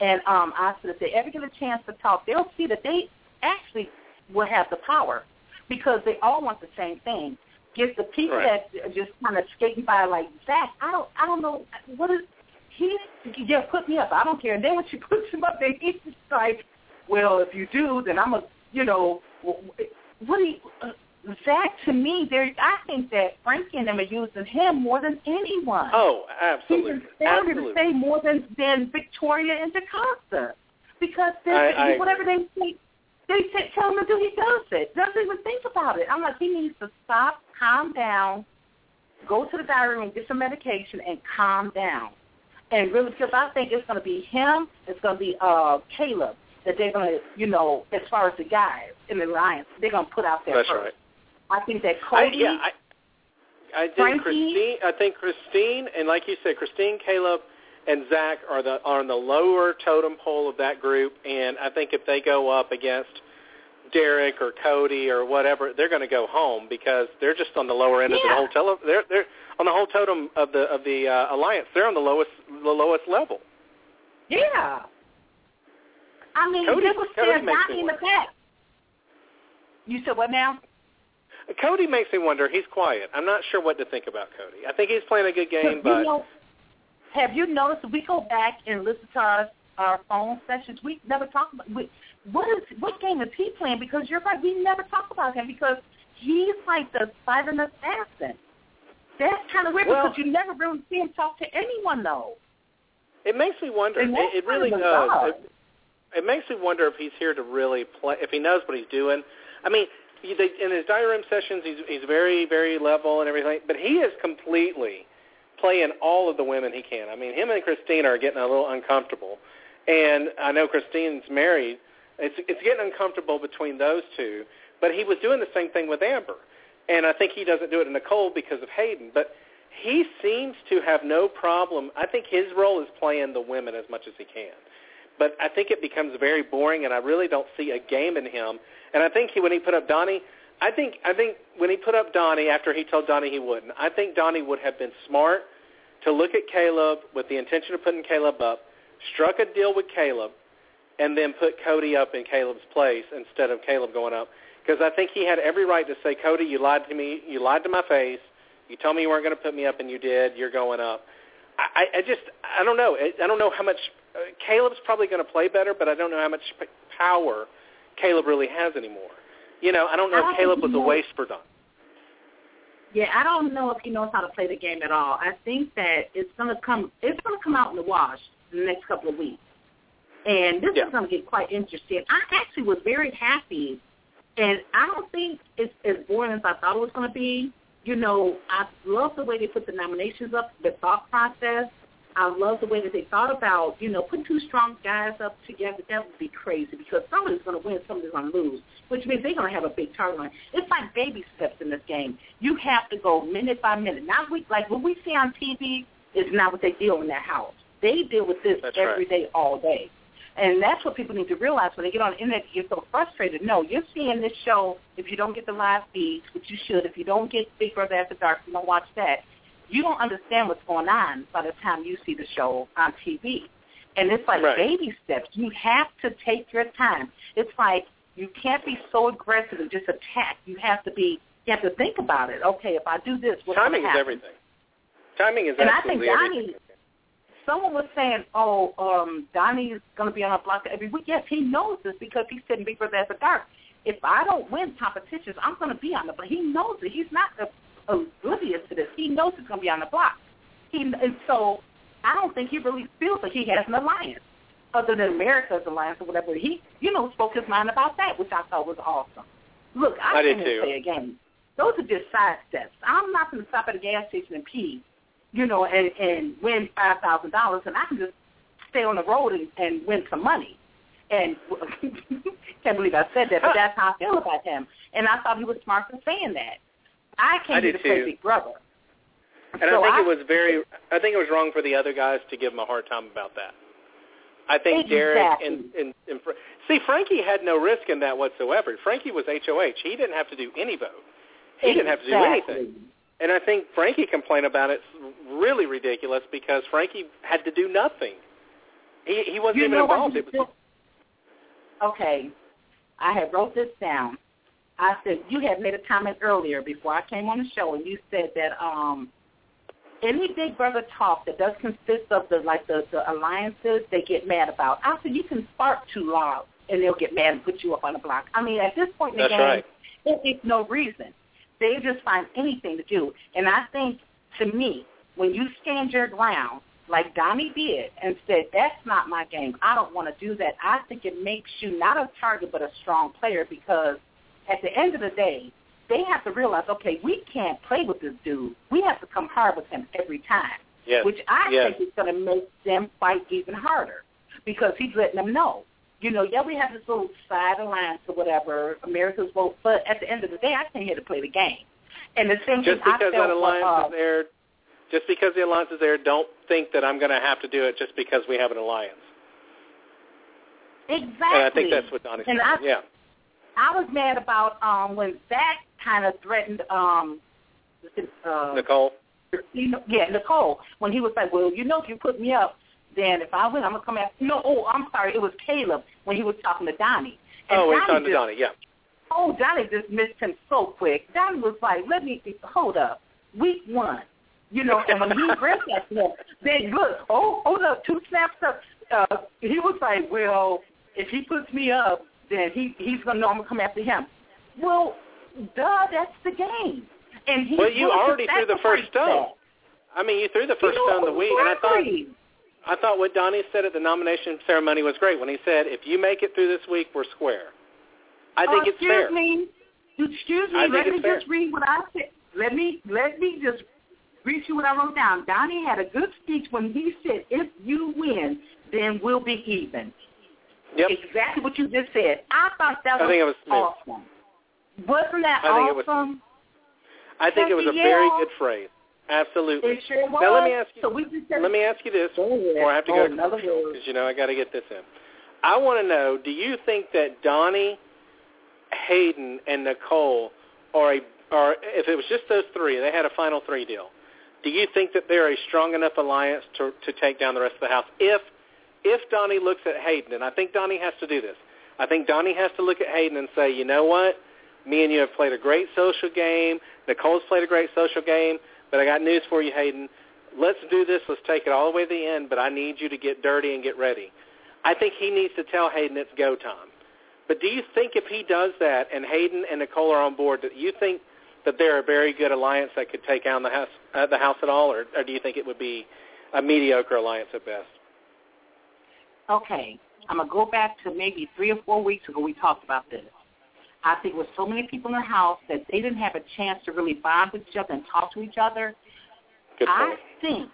And um, I said if they ever get a chance to talk, they'll see that they actually will have the power because they all want the same thing. Get the people Right. that just kind of skating by like Zach. I don't, I don't know what is he. Yeah, put me up. I don't care. And then when she puts him up, then he's just like, well, if you do, then I'm a, you know, what do you, uh, Zach? To me, there, I think that Frankie and them are using him more than anyone. Oh, absolutely, can stand to say more than than Victoria and Jocasta because they, I- I whatever they say, they say, tell him to do, he does it. Doesn't even think about it. I'm like, he needs to stop, calm down, go to the diary room, get some medication, and calm down. And really, because I think it's going to be him, it's going to be uh Caleb that they're going to, you know, as far as the guys in the alliance, they're going to put out there That's first. right. I think that I, Cody, yeah, I, I think Frankie? Christine. I think Christine, and like you said, Christine, Caleb, and Zach are the are on the lower totem pole of that group. And I think if they go up against Derrick or Cody or whatever, they're going to go home because they're just on the lower end of the whole tele. They're they're on the whole totem of the of the uh, alliance. They're on the lowest the lowest level. Yeah. I mean, Cody- Cody makes not in the back. You said what now? Cody makes me wonder. He's quiet. I'm not sure what to think about Cody. I think he's playing a good game, you but know, have you noticed we go back and listen to our, our phone sessions, we never talk about we, what is what game is he playing? Because you're right, we never talk about him because he's like the silent assassin. That's kind of weird Well- because you never really see him talk to anyone though. It makes me wonder. It, it really does. It, it makes me wonder if he's here to really play. If he knows what he's doing. I mean, he, they, in his diary room sessions, he's he's very very level and everything, but he is completely playing all of the women he can. I mean, him and Christine are getting a little uncomfortable, and I know Christine's married. It's it's getting uncomfortable between those two. But he was doing the same thing with Amber, and I think he doesn't do it to Nicole because of Hayden. But he seems to have no problem. I think his role is playing the women as much as he can. But I think it becomes very boring, and I really don't see a game in him. And I think he, when he put up Donny, I think I think when he put up Donny after he told Donny he wouldn't, I think Donny would have been smart to look at Caleb with the intention of putting Caleb up, struck a deal with Caleb, and then put Cody up in Caleb's place instead of Caleb going up. Because I think he had every right to say, Cody, you lied to me. You lied to my face. You told me you weren't going to put me up, and you did. You're going up. I, I just, I don't know. I don't know how much. Uh, Caleb's probably going to play better, but I don't know how much p- power Caleb really has anymore. You know, I don't know I don't if Caleb was a waste for Don. Yeah, I don't know if he knows how to play the game at all. I think that it's gonna come it's gonna come out in the wash in the next couple of weeks. And this Yeah. is gonna get quite interesting. I actually was very happy and I don't think it's as boring as I thought it was gonna be. You know, I love the way they put the nominations up, the thought process. I love the way that they thought about, you know, putting two strong guys up together. That would be crazy because somebody's going to win, somebody's going to lose, which means they're going to have a big target line. It's like baby steps in this game. You have to go minute by minute. Not week like what we see on TV is not what they deal in that house. They deal with this That's every right. day, all day. And that's what people need to realize when they get on the internet. You're so frustrated. No, you're seeing this show. If you don't get the live feeds, which you should, if you don't get Big Brother After Dark, you don't watch that. You don't understand what's going on by the time you see the show on TV. And it's like Right. baby steps. You have to take your time. It's like you can't be so aggressive and just attack. You have to be. You have to think about it. Okay, if I do this, what's Timing going is to happen? everything. Timing is everything. And I think absolutely everything. Donny, someone was saying, oh, um, Donny is going to be on a block every week. Yes, he knows this because he's sitting Big Brother After Dark. If I don't win competitions, I'm going to be on the block. He knows it. He's not oblivious to this. He knows he's going to be on the block. He, and so I don't think he really feels like he has an alliance other than America's alliance or whatever. He, you know, spoke his mind about that, which I thought was awesome. Look, I, I did too. say again. Those are just side steps. I'm not going to stop at a gas station and pee you know, and, and win five thousand dollars, and I can just stay on the road and, and win some money. And can't believe I said that, but that's how I feel about him. And I thought he was smart for saying that. I came I here did to play too. Big Brother. And So I think I- it was very. I think it was wrong for the other guys to give him a hard time about that. I think Derrick and, and and see Frankie had no risk in that whatsoever. Frankie was HOH. He didn't have to do any vote. He didn't have to do anything. And I think Frankie complained about it really ridiculous because Frankie had to do nothing. He he wasn't You even involved. It was? Okay, I had wrote this down. I said you had made a comment earlier before I came on the show, and you said that um, any Big Brother talk that does consist of the like the, the alliances, they get mad about. I said you can spark too loud, and they'll get mad and put you up on the block. I mean, at this point in the That's game, right. it makes no reason. They just find anything to do. And I think, to me, when you stand your ground, like Donny did, and said, that's not my game, I don't want to do that, I think it makes you not a target but a strong player because at the end of the day, they have to realize, okay, we can't play with this dude. We have to come hard with him every time, yes. which I yes. think is going to make them fight even harder because he's letting them know. You know, yeah, we have this little side alliance or whatever, America's vote, but at the end of the day, I came here to play the game. And the same just thing I because felt that alliance uh, is there, just because the alliance is there, don't think that I'm going to have to do it just because we have an alliance. Exactly. And I think that's what Donny's And saying. I- Yeah. I was mad about um when Zach kind of threatened um uh, Nicole. you know, yeah, Nicole, when he was like, well, you know, if you put me up, then if I win, I'm gonna come after. No, oh, I'm sorry, it was Caleb when he was talking to Donny. And Oh, Donny talking to Donny. Yeah. Oh, Donny just missed him so quick. Donny was like, let me hold up, week one. You know, and when he read that to him, then look, oh, hold up, two snaps up. Uh, he was like, well, if he puts me up, then he he's gonna know I'm gonna come after him. Well, duh, that's the game. And he Well, you already threw the first stone. that. I mean, you threw the first You know, stone the week, and I thought. I thought what Donny said at the nomination ceremony was great when he said, "If you make it through this week, we're square." I think Uh, it's excuse fair. Me, excuse me. Let me fair. just read what I said. Let me let me just read you what I wrote down. Donny had a good speech when he said, "If you win, then we'll be even." Yep. Exactly what you just said. I thought that I was, think it was awesome. Wasn't that I think it was- I think it was a very good phrase. Absolutely. It sure was. Now let me ask you. So we just Let me ask you this before I have to Oh, go to another commercial because you know I got to get this in. I want to know: Do you think that Donny, Hayden, and Nicole are a, or if it was just those three, they had a final three deal? Do you think that they're a strong enough alliance to to take down the rest of the house? If if Donny looks at Hayden, and I think Donny has to do this, I think Donny has to look at Hayden and say, you know what? Me and you have played a great social game. Nicole's played a great social game, but I got news for you, Hayden. Let's do this. Let's take it all the way to the end, but I need you to get dirty and get ready. I think he needs to tell Hayden it's go time. But do you think if he does that and Hayden and Nicole are on board, that you think that they're a very good alliance that could take down the house, uh, the house at all, or, or do you think it would be a mediocre alliance at best? Okay, I'm going to go back to maybe three or four weeks ago we talked about this. I think with so many people in the house that they didn't have a chance to really bond with each other and talk to each other, Good I point. think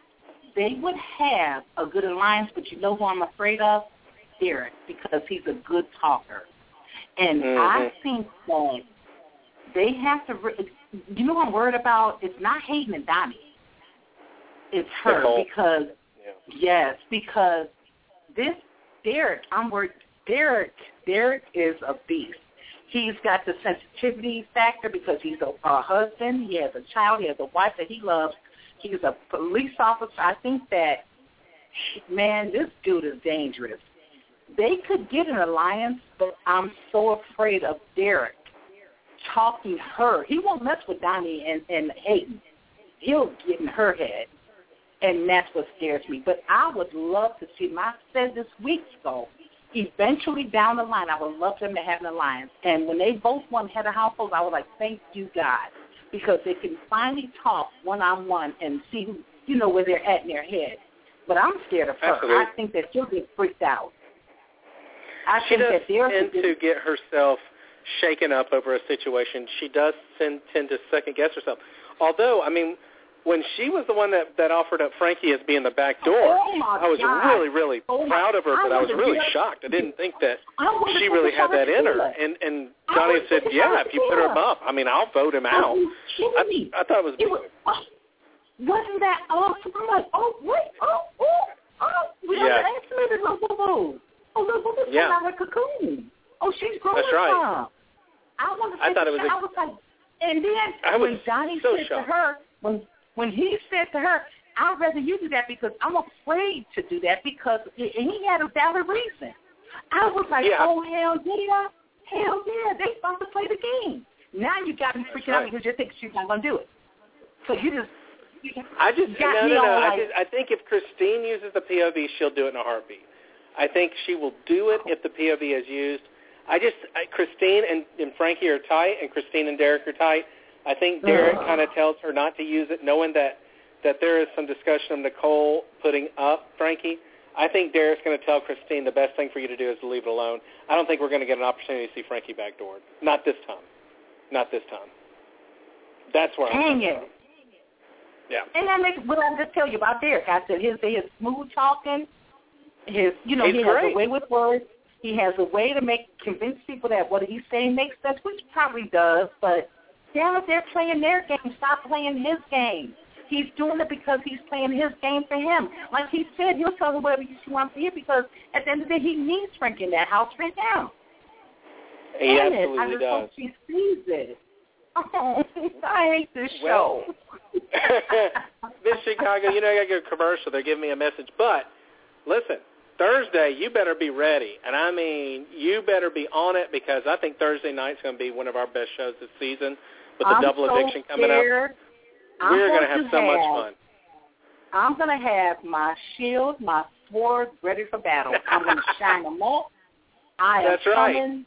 they would have a good alliance, but you know who I'm afraid of? Derrick, because he's a good talker. And I Mhm. think that they have to, re- you know what I'm worried about? It's not Hayden and Donny. It's her because, Yeah. yes, because this Derrick, I'm worried, Derrick, Derrick is a beast. He's got the sensitivity factor because he's a, a husband. He has a child. He has a wife that he loves. He's a police officer. I think that, man, this dude is dangerous. They could get an alliance, but I'm so afraid of Derrick talking her. He won't mess with Donny and, and Hayden. He'll get in her head, and that's what scares me. But I would love to see, I said this weeks ago, eventually down the line, I would love them to have an alliance. And when they both won head of households, I was like, thank you, God, because they can finally talk one-on-one and see, who, you know, where they're at in their head. But I'm scared of her. Absolutely. I think that she'll get freaked out. I she think does that tend to get, get herself shaken up over a situation. She does tend, tend to second guess herself. Although, I mean, when she was the one that that offered up Frankie as being the back door, Oh, I was God. really, really Oh, proud of her. But I was really shocked. I didn't think that she really had that in her. And and Donny said, "Yeah, if you put him tequila. up, I mean, I'll vote him out." Are you kidding I. I thought it was. It was, oh, wasn't that awesome? I'm like, oh, wait, oh, oh, oh, we Yeah. underestimated little boo-boo. Oh, little boo-boo's Yeah. out of her cocoon. Oh, she's growing That's right. some. I want to I thought it was a- I was like, and then I was when Johnny so said shocked. to her, when when he said to her, I'd rather you do that because I'm afraid to do that because and he had a valid reason. I was like, Yeah. oh hell yeah, hell yeah, they about to play the game. Now you got me freaking out because you think she's not gonna do it. So you just you I just got no no no. I just I think if Christine uses the POV, she'll do it in a heartbeat. I think she will do it if the POV is used. I just I, Christine and, and Frankie are tight, and Christine and Derrick are tight. I think oh. Derrick Ugh. kind of tells her not to use it, knowing that that there is some discussion of Nicole putting up Frankie. I think Derrick's going to tell Christine the best thing for you to do is to leave it alone. I don't think we're going to get an opportunity to see Frankie backdoored. Not this time. Not this time. That's where I'm dang coming it. from. Yeah. And that makes what I just tell you about Derrick. I said his his smooth talking, his you know He's he has great. a way with words. He has a way to make convince people that what he's saying makes sense, which probably does. But damn it, they're playing their game. Stop playing his game. He's doing it because he's playing his game for him. Like he said, he'll tell her whatever she wants to hear because at the end of the day, he needs Frank in that house right now. He Damn it, I just does. hope she sees it. Oh, I hate this Well, show. Miss Chicago, you know I got to go commercial. They're giving me a message, but listen, Thursday you better be ready, and I mean you better be on it because I think Thursday night's going to be one of our best shows this season with the I'm double so eviction coming up. scared. I'm We're going to have so much fun. I'm going to have my shield, my sword ready for battle. I'm going to shine them up. I am That's right. coming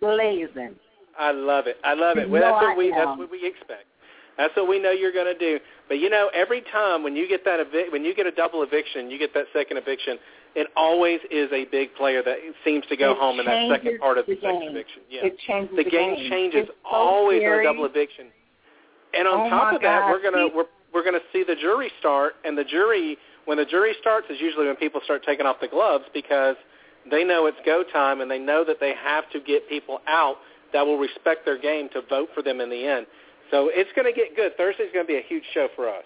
blazing. I love it. I love it. Well, that's I what we am. that's what we expect. That's what we know you're going to do. But you know, every time when you get that evic- when you get a double eviction, you get that second eviction. It always is a big player that seems to go It home in that second part of the, the second eviction. Yeah. It changes the the game, game. changes It's so always in a double eviction. And on Oh, top of that, we're gonna we're we're gonna see the jury start, and the jury when the jury starts is usually when people start taking off the gloves because they know it's go time, and they know that they have to get people out that will respect their game to vote for them in the end. So it's going to get good. Thursday's going to be a huge show for us.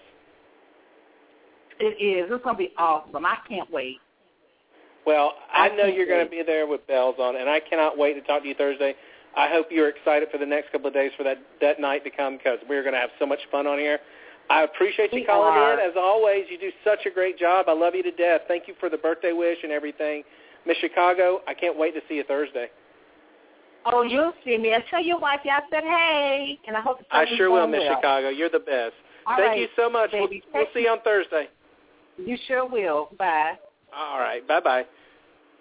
It is. It's gonna be awesome. I can't wait. Well, I, know you're going to be there with bells on, and I cannot wait to talk to you Thursday. I hope you're excited for the next couple of days for that that night to come because we're going to have so much fun on here. I appreciate you We calling are. in as always. You do such a great job. I love you to death. Thank you for the birthday wish and everything, Miss Chicago. I can't wait to see you Thursday. Oh, you'll see me. I tell your wife, yeah, I said hey, and I hope I sure will, Miss well. Chicago. You're the best. All Thank right, you so much. We'll, we'll see you on Thursday. You sure will. Bye. All right. Bye bye.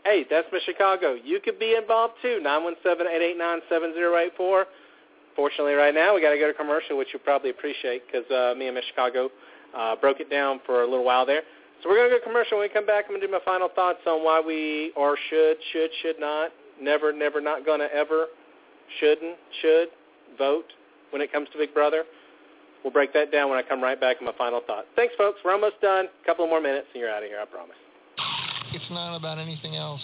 Hey, that's Miss Chicago. You could be involved too. Nine one seven eight eight nine seven zero eight four. Fortunately, right now we got to go to commercial, which you'll probably appreciate because uh, me and Miss Chicago uh, broke it down for a little while there. So we're going to go to commercial. When we come back, I'm going to do my final thoughts on why we or should, should, should not, never, never, not going to ever, shouldn't, should vote when it comes to Big Brother. We'll break that down when I come right back with my final thoughts. Thanks, folks. We're almost done. A couple more minutes, and you're out of here. I promise. It's not about anything else.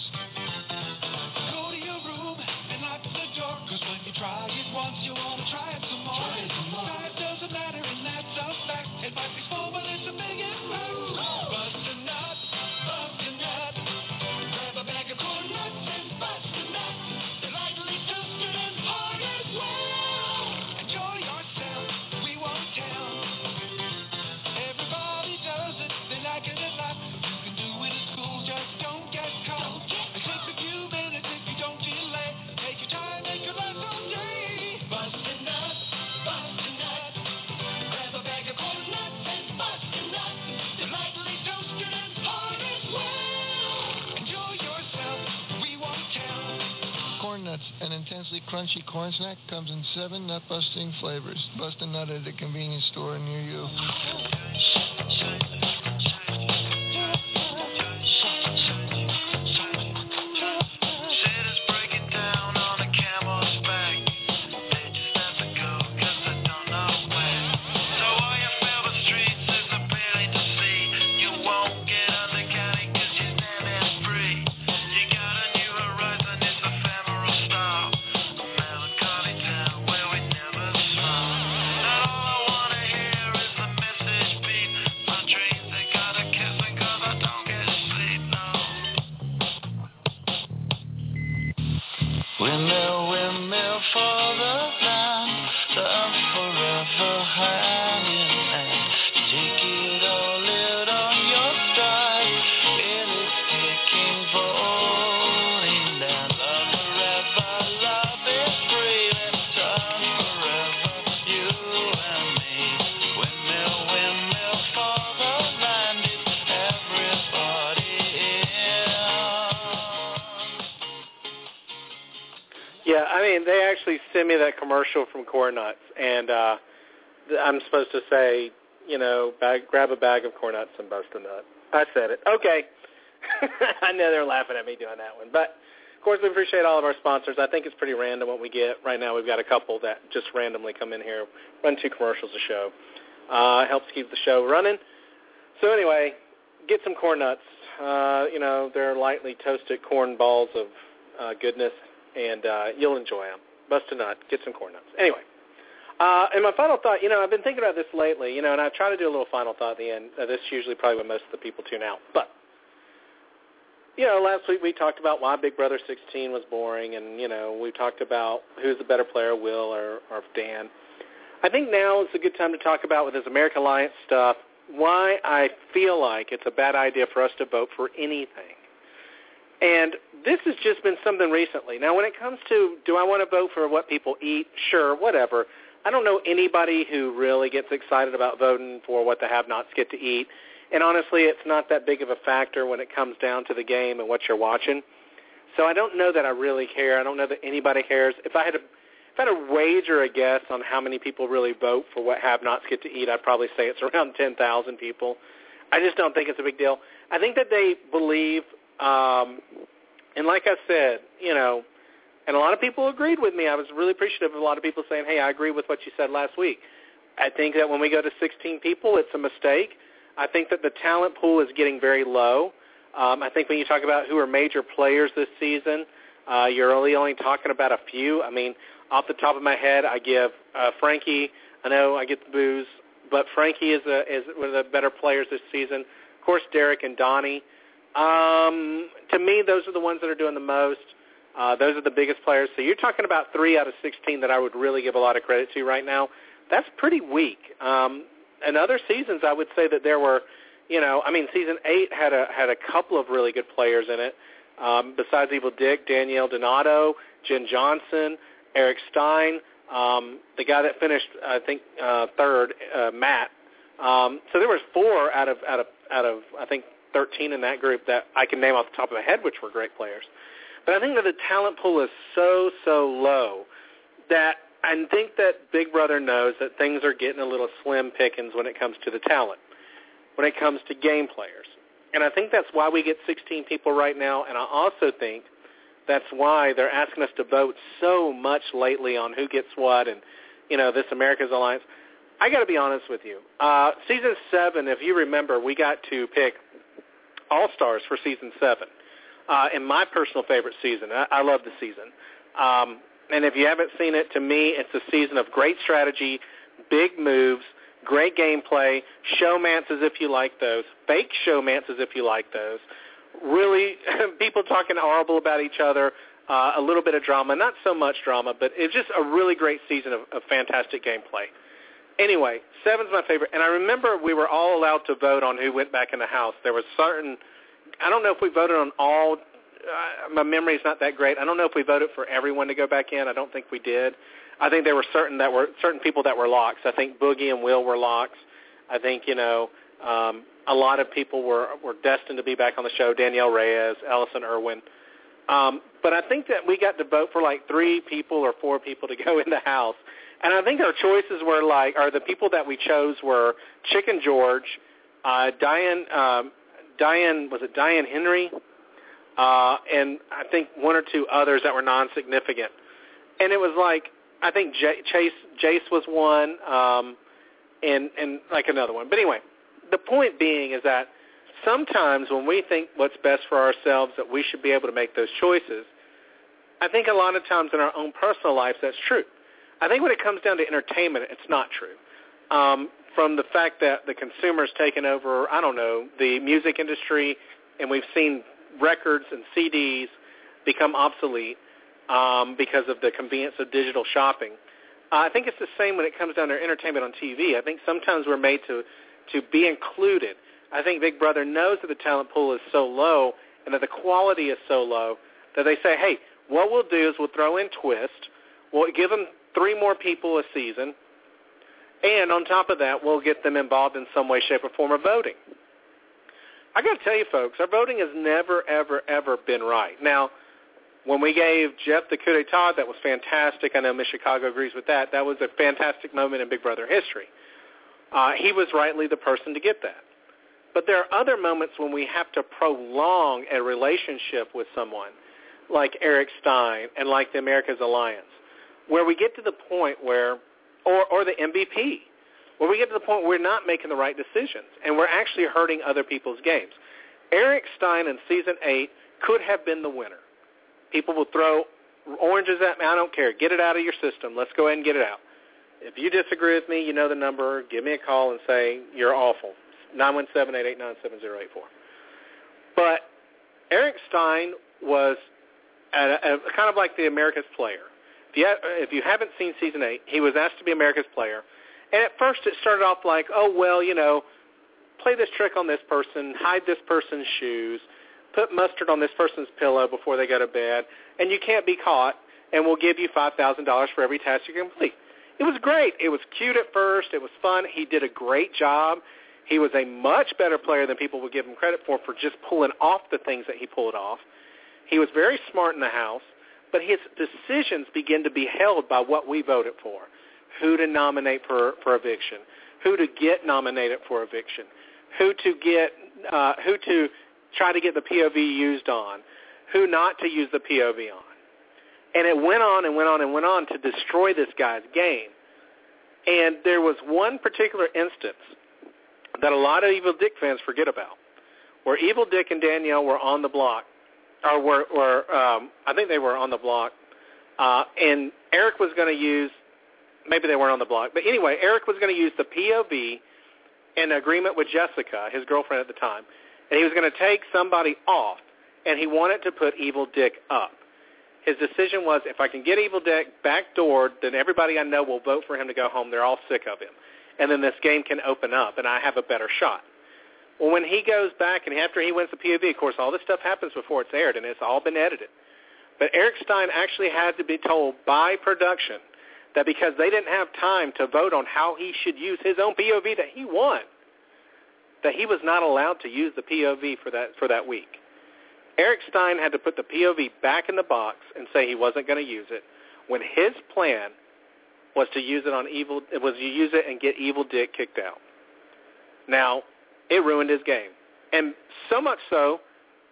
Nuts, an intensely crunchy corn snack, comes in seven nut busting flavors. Bust a nut at a convenience store near you. Commercial from Corn Nuts, and uh, I'm supposed to say, you know, bag, grab a bag of corn nuts and bust a nut. I said it. Okay. I know they're laughing at me doing that one, but of course we appreciate all of our sponsors. I think it's pretty random what we get. Right now we've got a couple that just randomly come in here, run two commercials a show. Uh, helps keep the show running. So anyway, get some corn nuts. Uh, you know, they're lightly toasted corn balls of uh, goodness, and uh, you'll enjoy them. Bust a nut, get some corn nuts. Anyway, uh, and my final thought, you know, I've been thinking about this lately, you know, and I try to do a little final thought at the end. Uh, this is usually probably when most of the people tune out. But, you know, last week we talked about why Big Brother 16 was boring, and, you know, we talked about who's the better player, Will or, or Dan. I think now is a good time to talk about with this American Alliance stuff why I feel like it's a bad idea for us to vote for anything. And this has just been something recently. Now, when it comes to do I want to vote for what people eat, sure, whatever. I don't know anybody who really gets excited about voting for what the have-nots get to eat. And honestly, it's not that big of a factor when it comes down to the game and what you're watching. So I don't know that I really care. I don't know that anybody cares. If I had to, if I had to wager a guess on how many people really vote for what have-nots get to eat, I'd probably say it's around 10,000 people. I just don't think it's a big deal. I think that they believe, um, and like I said, you know, and a lot of people agreed with me. I was really appreciative of a lot of people saying, hey, I agree with what you said last week. I think that when we go to 16 people, it's a mistake. I think that the talent pool is getting very low. Um, I think when you talk about who are major players this season, uh, you're really only talking about a few. I mean, off the top of my head, I give uh, Frankie, I know I get the booze, but Frankie is a, is one of the better players this season. Of course, Derrick and Donny. Um, to me, those are the ones that are doing the most. Uh, those are the biggest players. So you're talking about three out of 16 that I would really give a lot of credit to right now. That's pretty weak. Um, in other seasons, I would say that there were, you know, I mean, season eight had a had a couple of really good players in it. Um, besides Evil Dick, Daniele Donato, Jen Johnson, Eric Stein, um, the guy that finished, I think, uh, third, uh, Matt. Um, so there was four out of out of out of I think 13 in that group that I can name off the top of my head, which were great players. But I think that the talent pool is so so low that I think that Big Brother knows that things are getting a little slim pickings when it comes to the talent, when it comes to game players. And I think that's why we get 16 people right now. And I also think that's why they're asking us to vote so much lately on who gets what and, you know, this America's Alliance. I got to be honest with you. Uh, season seven, if you remember, we got to pick all-stars for season seven. Uh, in my personal favorite season. I, I love the season. Um, and if you haven't seen it, to me, it's a season of great strategy, big moves, great gameplay, showmances if you like those, fake showmances if you like those, really people talking horrible about each other, uh, a little bit of drama, not so much drama, but it's just a really great season of, of fantastic gameplay. Anyway, seven's my favorite, and I remember we were all allowed to vote on who went back in the house. There was certain, I don't know if we voted on all. Uh, my memory's not that great. I don't know if we voted for everyone to go back in. I don't think we did. I think there were certain that were certain people that were locks. I think Boogie and Will were locks. I think you know um, a lot of people were were destined to be back on the show. Danielle Reyes, Alison Irwin. Um, but I think that we got to vote for like three people or four people to go in the house. And I think our choices were like, or the people that we chose were Chicken George, uh, Diane, um, Diane, was it Diane Henry? Uh, and I think one or two others that were non-significant. And it was like, I think J- Chase, Jase was one, um, and, and like another one. But anyway, the point being is that sometimes when we think what's best for ourselves that we should be able to make those choices, I think a lot of times in our own personal lives that's true. I think when it comes down to entertainment, it's not true. Um, from the fact that the consumer's taken over, I don't know, the music industry, and we've seen records and CDs become obsolete um, because of the convenience of digital shopping. Uh, I think it's the same when it comes down to entertainment on TV. I think sometimes we're made to to be included. I think Big Brother knows that the talent pool is so low and that the quality is so low that they say, hey, what we'll do is we'll throw in Twist. We'll give them three more people a season. And on top of that, we'll get them involved in some way, shape, or form of voting. I got to tell you, folks, our voting has never, ever, ever been right. Now, when we gave Jeff the coup d'etat, that was fantastic. I know Miss Chicago agrees with that. That was a fantastic moment in Big Brother history. Uh, he was rightly the person to get that. But there are other moments when we have to prolong a relationship with someone, like Eric Stein and like the America's Alliance, where we get to the point where, or, or the MVP, where we get to the point where we're not making the right decisions and we're actually hurting other people's games. Eric Stein in season eight could have been the winner. People will throw oranges at me. I don't care. Get it out of your system. Let's go ahead and get it out. If you disagree with me, you know the number. Give me a call and say you're awful. 917-889-7084. But Eric Stein was a, a, kind of like the America's Player. If you, if you haven't seen season eight, he was asked to be America's Player. And at first it started off like, oh, well, you know, play this trick on this person, hide this person's shoes, put mustard on this person's pillow before they go to bed, and you can't be caught, and we'll give you $5,000 for every task you complete. It was great. It was cute at first. It was fun. He did a great job. He was a much better player than people would give him credit for for just pulling off the things that he pulled off. He was very smart in the house, but his decisions begin to be held by what we voted for. Who to nominate for, for eviction, who to get nominated for eviction, who to get uh, who to try to get the POV used on, who not to use the POV on. And it went on and went on and went on to destroy this guy's game. And there was one particular instance that a lot of Evil Dick fans forget about, where Evil Dick and Danielle were on the block, or were, were um, I think they were on the block, uh, and Eric was going to use maybe they weren't on the block. But anyway, Eric was going to use the POV in agreement with Jessica, his girlfriend at the time, and he was going to take somebody off, and he wanted to put Evil Dick up. His decision was, if I can get Evil Dick backdoored, then everybody I know will vote for him to go home. They're all sick of him. And then this game can open up, and I have a better shot. Well, when he goes back, and after he wins the POV, of course, all this stuff happens before it's aired, and it's all been edited. But Eric Stein actually had to be told by production that because they didn't have time to vote on how he should use his own POV that he won, that he was not allowed to use the POV for that for that week. Eric Stein had to put the POV back in the box and say he wasn't going to use it when his plan was to use it on evil was to use it and get Evil Dick kicked out. Now, it ruined his game. And so much so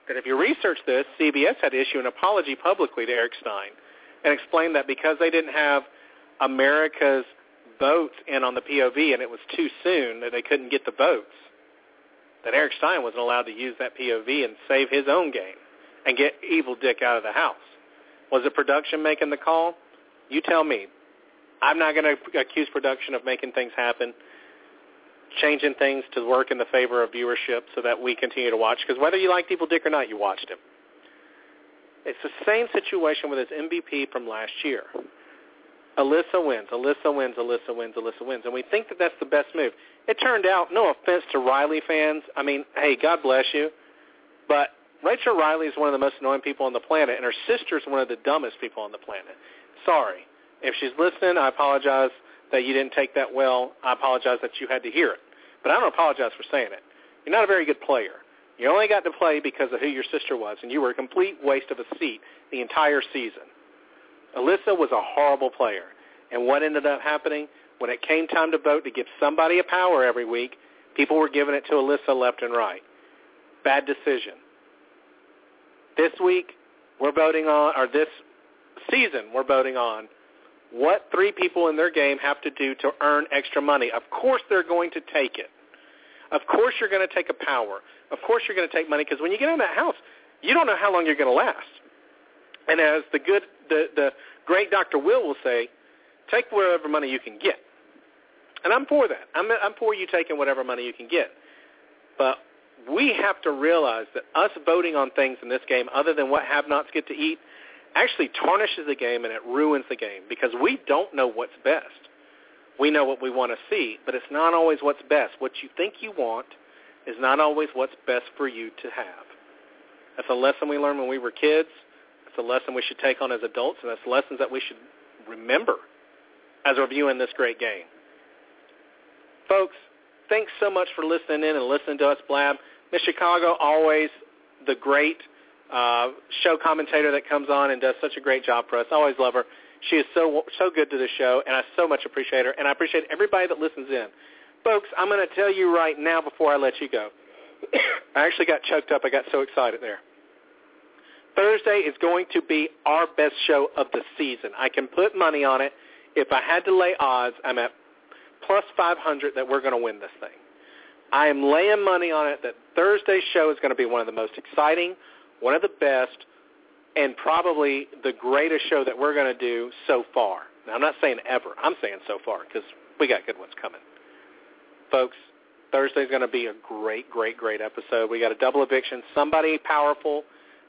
that if you research this, CBS had to issue an apology publicly to Eric Stein and explain that because they didn't have America's votes in on the POV and it was too soon that they couldn't get the votes, that Eric Stein wasn't allowed to use that POV and save his own game and get Evil Dick out of the house. Was it production making the call? You tell me. I'm not going to accuse production of making things happen, changing things to work in the favor of viewership so that we continue to watch. Because whether you liked Evil Dick or not, you watched him. It's the same situation with his MVP from last year. Elissa wins, Elissa wins, Elissa wins, Elissa wins. And we think that that's the best move. It turned out, no offense to Reilly fans, I mean, hey, God bless you, but Rachel Reilly is one of the most annoying people on the planet, and her sister is one of the dumbest people on the planet. Sorry. If she's listening, I apologize that you didn't take that well. I apologize that you had to hear it. But I don't apologize for saying it. You're not a very good player. You only got to play because of who your sister was, and you were a complete waste of a seat the entire season. Elissa was a horrible player. And what ended up happening? When it came time to vote to give somebody a power every week, people were giving it to Elissa left and right. Bad decision. This week, we're voting on, or this season, we're voting on what three people in their game have to do to earn extra money. Of course they're going to take it. Of course you're going to take a power. Of course you're going to take money because when you get in that house, you don't know how long you're going to last. And as the good, the, the great Dr. Will will say, take whatever money you can get. And I'm for that. I'm, I'm for you taking whatever money you can get. But we have to realize that us voting on things in this game other than what have-nots get to eat actually tarnishes the game and it ruins the game because we don't know what's best. We know what we want to see, but it's not always what's best. What you think you want is not always what's best for you to have. That's a lesson we learned when we were kids. It's a lesson we should take on as adults, and that's lessons that we should remember as we're viewing this great game. Folks, thanks so much for listening in and listening to us blab. Miss Chicago, always the great uh, show commentator that comes on and does such a great job for us. I always love her. She is so so good to the show, and I so much appreciate her, and I appreciate everybody that listens in. Folks, I'm going to tell you right now before I let you go. I actually got choked up. I got so excited there. Thursday is going to be our best show of the season. I can put money on it. If I had to lay odds, I'm at plus 500 that we're going to win this thing. I am laying money on it that Thursday's show is going to be one of the most exciting, one of the best, and probably the greatest show that we're going to do so far. Now, I'm not saying ever. I'm saying so far because we got good ones coming. Folks, Thursday's going to be a great, great, great episode. We got a double eviction, somebody powerful.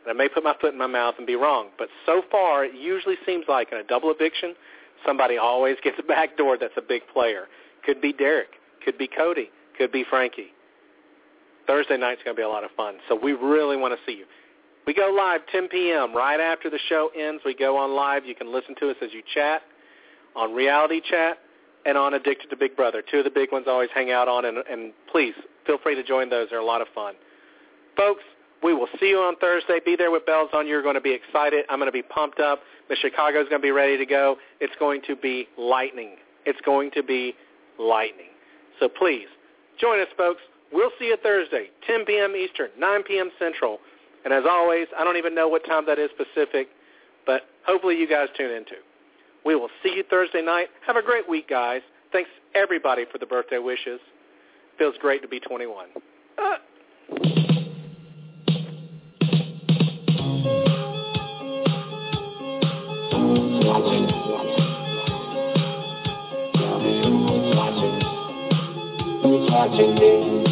And I may put my foot in my mouth and be wrong, but so far it usually seems like in a double eviction, somebody always gets a back door that's a big player. Could be Derrick, could be Cody, could be Frankie. Thursday night's going to be a lot of fun, so we really want to see you. We go live 10 p.m. right after the show ends. We go on live. You can listen to us as you chat on Reality Chat and on Addicted to Big Brother. Two of the big ones I always hang out on, and, and please feel free to join those. They're a lot of fun. Folks, we will see you on Thursday. Be there with bells on. You're going to be excited. I'm going to be pumped up. The Chicago's going to be ready to go. It's going to be lightning. It's going to be lightning. So please, join us, folks. We'll see you Thursday, 10 p.m. Eastern, 9 p.m. Central. And as always, I don't even know what time that is Pacific, but hopefully you guys tune in too. We will see you Thursday night. Have a great week, guys. Thanks everybody for the birthday wishes. Feels great to be 21. Uh. Watching me.